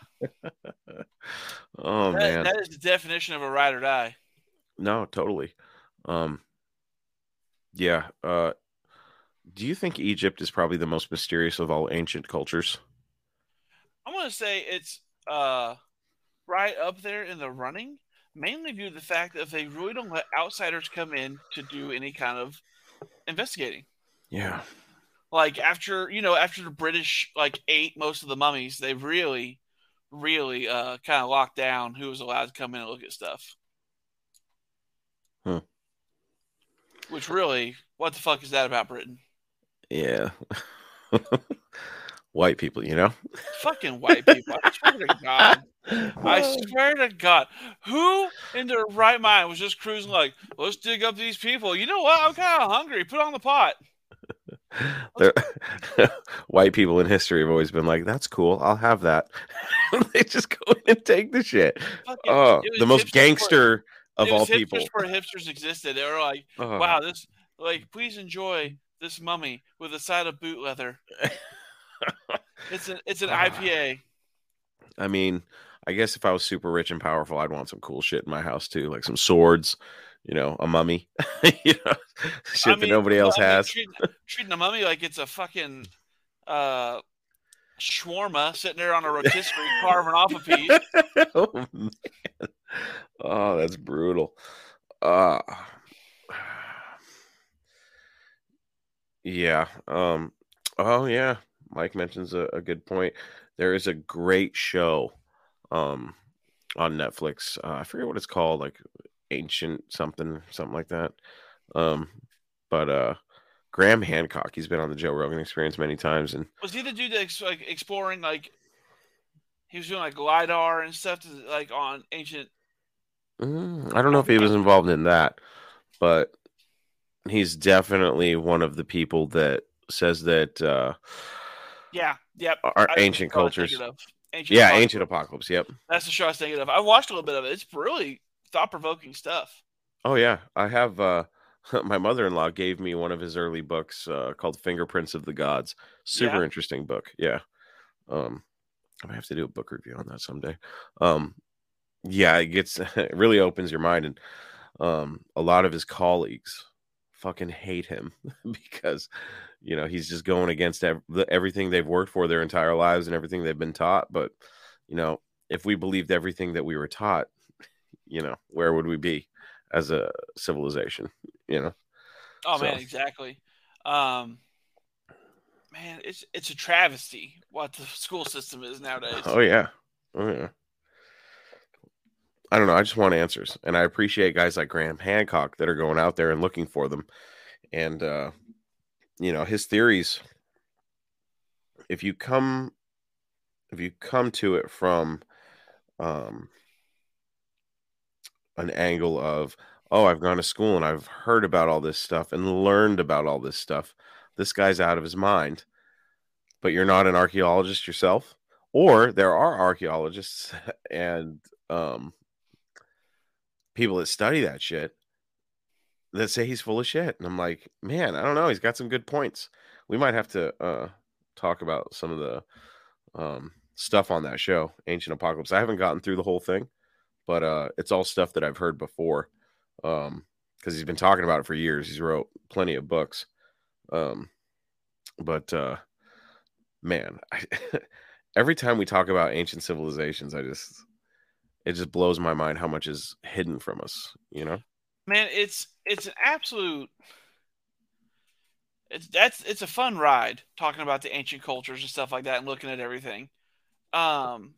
Oh That- man. that is the definition of a ride or die. No, totally. Um yeah, uh do you think Egypt is probably the most mysterious of all ancient cultures? I'm gonna say it's uh right up there in the running, mainly due to the fact that they really don't let outsiders come in to do any kind of investigating. Yeah. Like after you know, after the British like ate most of the mummies, they really, really uh kind of locked down who was allowed to come in and look at stuff. Hmm. Which really, what the fuck is that about Britain? Yeah. (laughs) White people, you know? Fucking white people. I swear to God. I (laughs) swear to God, who in their right mind was just cruising like, let's dig up these people? You know what? I'm kind of hungry. Put on the pot. (laughs) White people in history have always been like, that's cool. I'll have that. they just go in and take the shit. Fucking- Oh, the most gangster of all hipsters people. Before hipsters existed, they were like, Oh. wow, this like, please enjoy this mummy with a side of boot leather. (laughs) It's an it's an Ah. IPA. I mean, I guess if I was super rich and powerful, I'd want some cool shit in my house too, like some swords, you know, a mummy, (laughs) you know, shit I that nobody else I mean, has. treating, treating a mummy like it's a fucking uh shawarma sitting there on a rotisserie (laughs) carving off a piece. oh man. Oh, that's brutal. Uh yeah. Um oh yeah. Mike mentions a, a good point. There is a great show um on Netflix. Uh, I forget what it's called, like ancient something, something like that. Um but uh Graham Hancock, he's been on the Joe Rogan experience many times and Was he the dude that's like exploring like he was doing like lidar and stuff to, like on ancient Mm, I don't know if he was involved in that, but he's definitely one of the people that says that uh, yeah yep our ancient what I was cultures. Ancient Yeah, Apocalypse. ancient apocalypse. Yep. That's the show I was thinking of. I watched a little bit of it. It's really thought provoking stuff. Oh yeah, I have. uh (laughs) My mother-in-law gave me one of his early books uh, called "Fingerprints of the Gods." Super Yeah? interesting book. Yeah. Um, I have to do a book review on that someday. Um, yeah, it gets (laughs) it really opens your mind, and um, a lot of his colleagues fucking hate him (laughs) because you know he's just going against ev- the- everything they've worked for their entire lives and everything they've been taught. But you know, if we believed everything that we were taught, you know, where would we be as a civilization? You know, Oh man, exactly. Um, man, it's it's a travesty what the school system is (laughs) nowadays. Oh yeah. Oh yeah. I don't know. I just want answers. And I appreciate guys like Graham Hancock that are going out there and looking for them. And uh you know, his theories if you come if you come to it from um an angle of oh, I've gone to school and I've heard about all this stuff and learned about all this stuff. This guy's out of his mind. But you're not an archaeologist yourself or there are archaeologists (laughs) and um people that study that shit that say he's full of shit. And i'm like man i don't know. He's got some good points. We might have to uh talk about some of the um stuff on that show ancient apocalypse. I haven't gotten through the whole thing but uh it's all stuff that i've heard before um because he's been talking about it for years. He's wrote plenty of books um but uh man (laughs) I, (laughs) every time we talk about ancient civilizations i just it just blows my mind how much is hidden from us you know Man, it's it's an absolute. It's that's it's a fun ride talking about the ancient cultures and stuff like that and looking at everything. Um,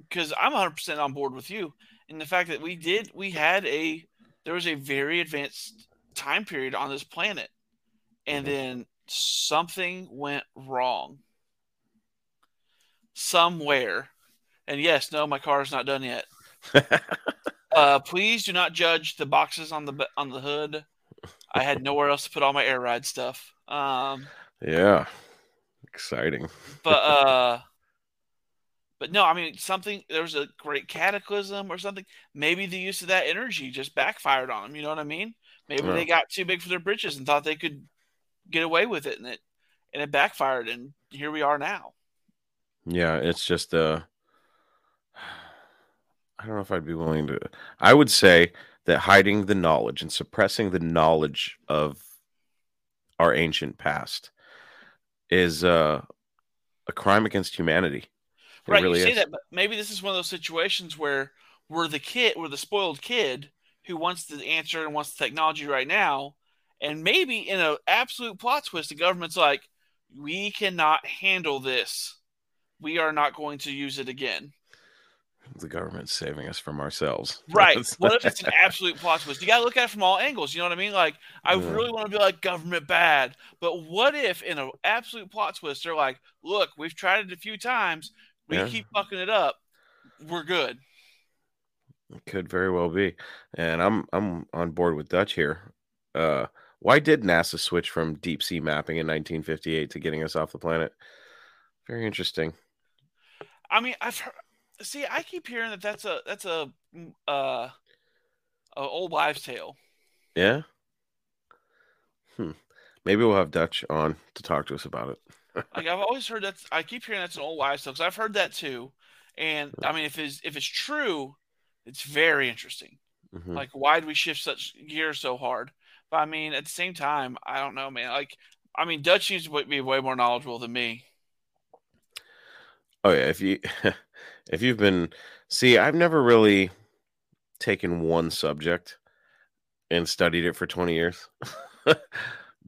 because I'm 100 percent on board with you in the fact that we did we had a there was a very advanced time period on this planet, and Mhm. then something went wrong somewhere. And yes, no, my car is not done yet. (laughs) Uh, please do not judge the boxes on the on the hood. I had nowhere else to put all my air ride stuff. Um, yeah exciting but (laughs) uh, but no, I mean something. There was a great cataclysm or something. Maybe the use of that energy just backfired on them. You know what I mean? Maybe Yeah. they got too big for their britches and thought they could get away with it, and it and it backfired. And here we are now. yeah it's just uh i don't know if i'd be willing to i would say that hiding the knowledge and suppressing the knowledge of our ancient past is uh a crime against humanity It right, really you say is. that, but maybe this is one of those situations where we're the kid, we're the spoiled kid who wants the answer and wants the technology right now, and maybe in an absolute plot twist, the government's like, "We cannot handle this. We are not going to use it again." The government's saving us from ourselves (laughs) Right? What if it's an absolute plot twist? You got to look at it from all angles. You know what I mean? Like, I Yeah. really want to be like government bad, but what if in an absolute plot twist they're like, "Look, we've tried it a few times. We Yeah. keep fucking it up. We're good." It could very well be. And I'm I'm on board with Dutch here. Uh why did NASA switch from deep sea mapping in 1958 to getting us off the planet? Very interesting. I mean, I've heard, see. I keep hearing that that's a that's a mm, uh, a old wives' tale. Yeah. Hmm. Maybe we'll have Dutch on to talk to us about it. (laughs) Like I've always heard that. I keep hearing that's an old wives' tale because I've heard that too. And I mean, if it's if it's true, it's very interesting. Mhm. Like, why do we shift such gears so hard? But I mean, at the same time, I don't know, man. Like, I mean, Dutch seems to be way more knowledgeable than me. Oh yeah, if you (laughs) if you've been see, I've never really taken one subject and studied it for 20 years. (laughs)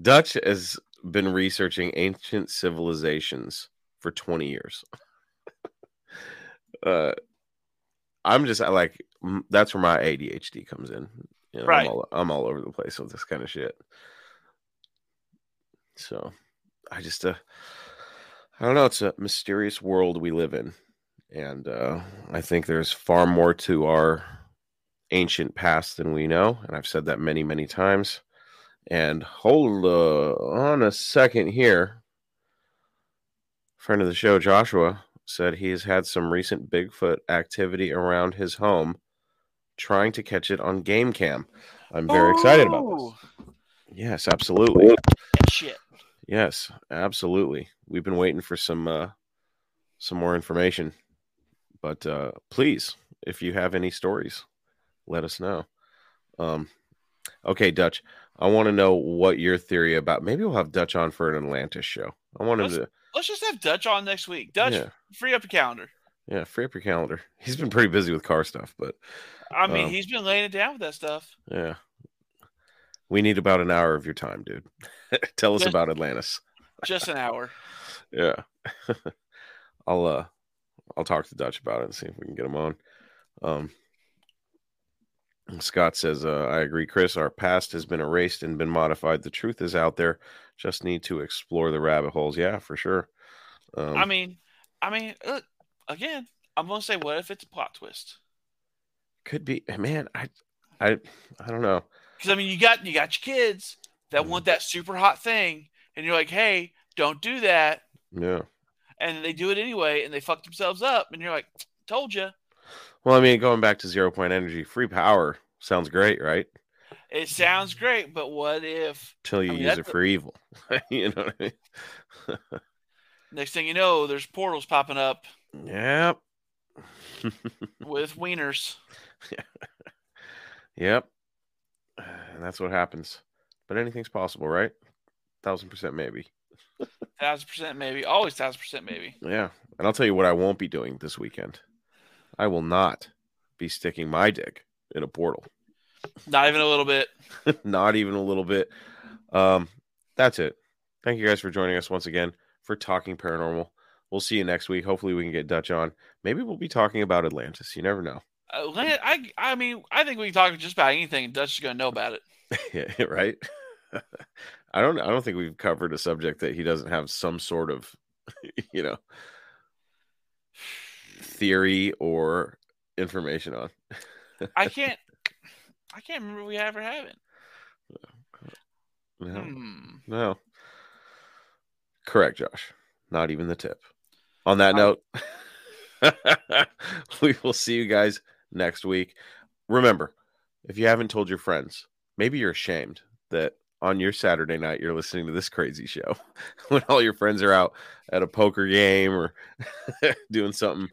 Dutch has been researching ancient civilizations for 20 years. (laughs) uh I'm just I like that's where my ADHD comes in. You know, Right. I'm all, I'm all over the place with this kind of shit. So I just uh I don't know, it's a mysterious world we live in. And uh I think there's far more to our ancient past than we know, and I've said that many, many times. And hold uh, on a second here. Friend of the show, Joshua, said he has had some recent Bigfoot activity around his home, trying to catch it on game cam. I'm very excited about this. Yes, absolutely. Shit. Yes, absolutely. We've been waiting for some uh some more information. But uh please, if you have any stories, let us know. Um okay, Dutch. I want to know what your theory about maybe we'll have Dutch on for an Atlantis show. I wanted Let's- to Let's just have Dutch on next week. Dutch, Yeah. free up your calendar. yeah, free up your calendar. (laughs) He's been pretty busy with car stuff, but I mean, Um, he's been laying it down with that stuff. yeah. We need about an hour of your time, dude. (laughs) Tell us Just- about Atlantis. Just an hour. (laughs) Yeah. I'll uh I'll talk to Dutch about it and see if we can get him on. Um Scott says, uh, I agree, Chris. Our past has been erased and been modified. The truth is out there. Just need to explore the rabbit holes. Yeah, for sure. Um, I mean, I mean, look, again, I'm gonna say, what if it's a plot twist? could be man, I I I don't know. Because I mean, you got you got your kids that Mhm. want that super hot thing, and you're like, hey, don't do that, Yeah. And they do it anyway, and they fuck themselves up, and you're like, told you. Well, I mean, going back to zero point energy, free power sounds great, right? It sounds great, but what if Till you I mean, use it a- for evil. (laughs) you know I mean? next thing you know, there's portals popping up yep. with wieners? (laughs) Yep. And that's what happens. But anything's possible, right? Thousand percent maybe. (laughs) Thousand percent maybe, always thousand percent maybe. Yeah. And I'll tell you what I won't be doing this weekend. I will not be sticking my dick in a portal. Not even a little bit. (laughs) not even a little bit. Um, that's it. Thank you guys for joining us once again for Talking Paranormal. We'll see you next week. Hopefully we can get Dutch on. Maybe we'll be talking about Atlantis. You never know. Uh, I I mean, I think we can talk just about anything, Dutch is gonna know about it. (laughs) yeah, right. (laughs) I don't. I don't think we've covered a subject that he doesn't have some sort of, (laughs) you know, theory or information on. I (laughs) can't. I can't remember we ever haven't. No, Hmm. no. Correct, Josh. Not even the tip. On that Um, note, (laughs) we will see you guys next week. Remember, if you haven't told your friends, maybe you're ashamed that on your Saturday night you're listening to this crazy show (laughs) when all your friends are out at a poker game or (laughs) doing something.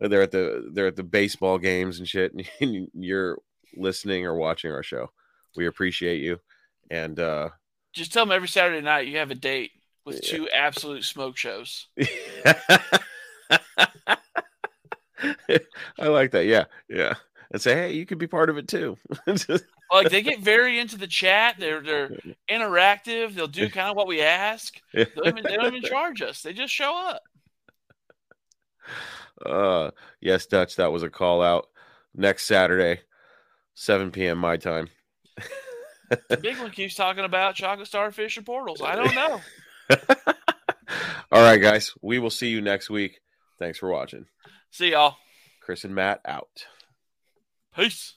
They're at the they're at the baseball games and shit, and (laughs) you're listening or watching our show. We appreciate you, and uh, Just tell them every Saturday night you have a date with Yeah. two absolute smoke shows. I like that. Yeah, yeah. And say, hey, you could be part of it too. Like they get very into the chat. They're they're interactive. They'll do kind of what we ask. (laughs) They don't even, they don't even charge us. They just show up. uh, yes, Dutch. That was a call out. Next Saturday, 7 p.m. my time. The big one keeps talking about chocolate starfish and portals. I don't know. (laughs) All right, guys. We will see you next week. Thanks for watching. See y'all. Chris and Matt out. Peace.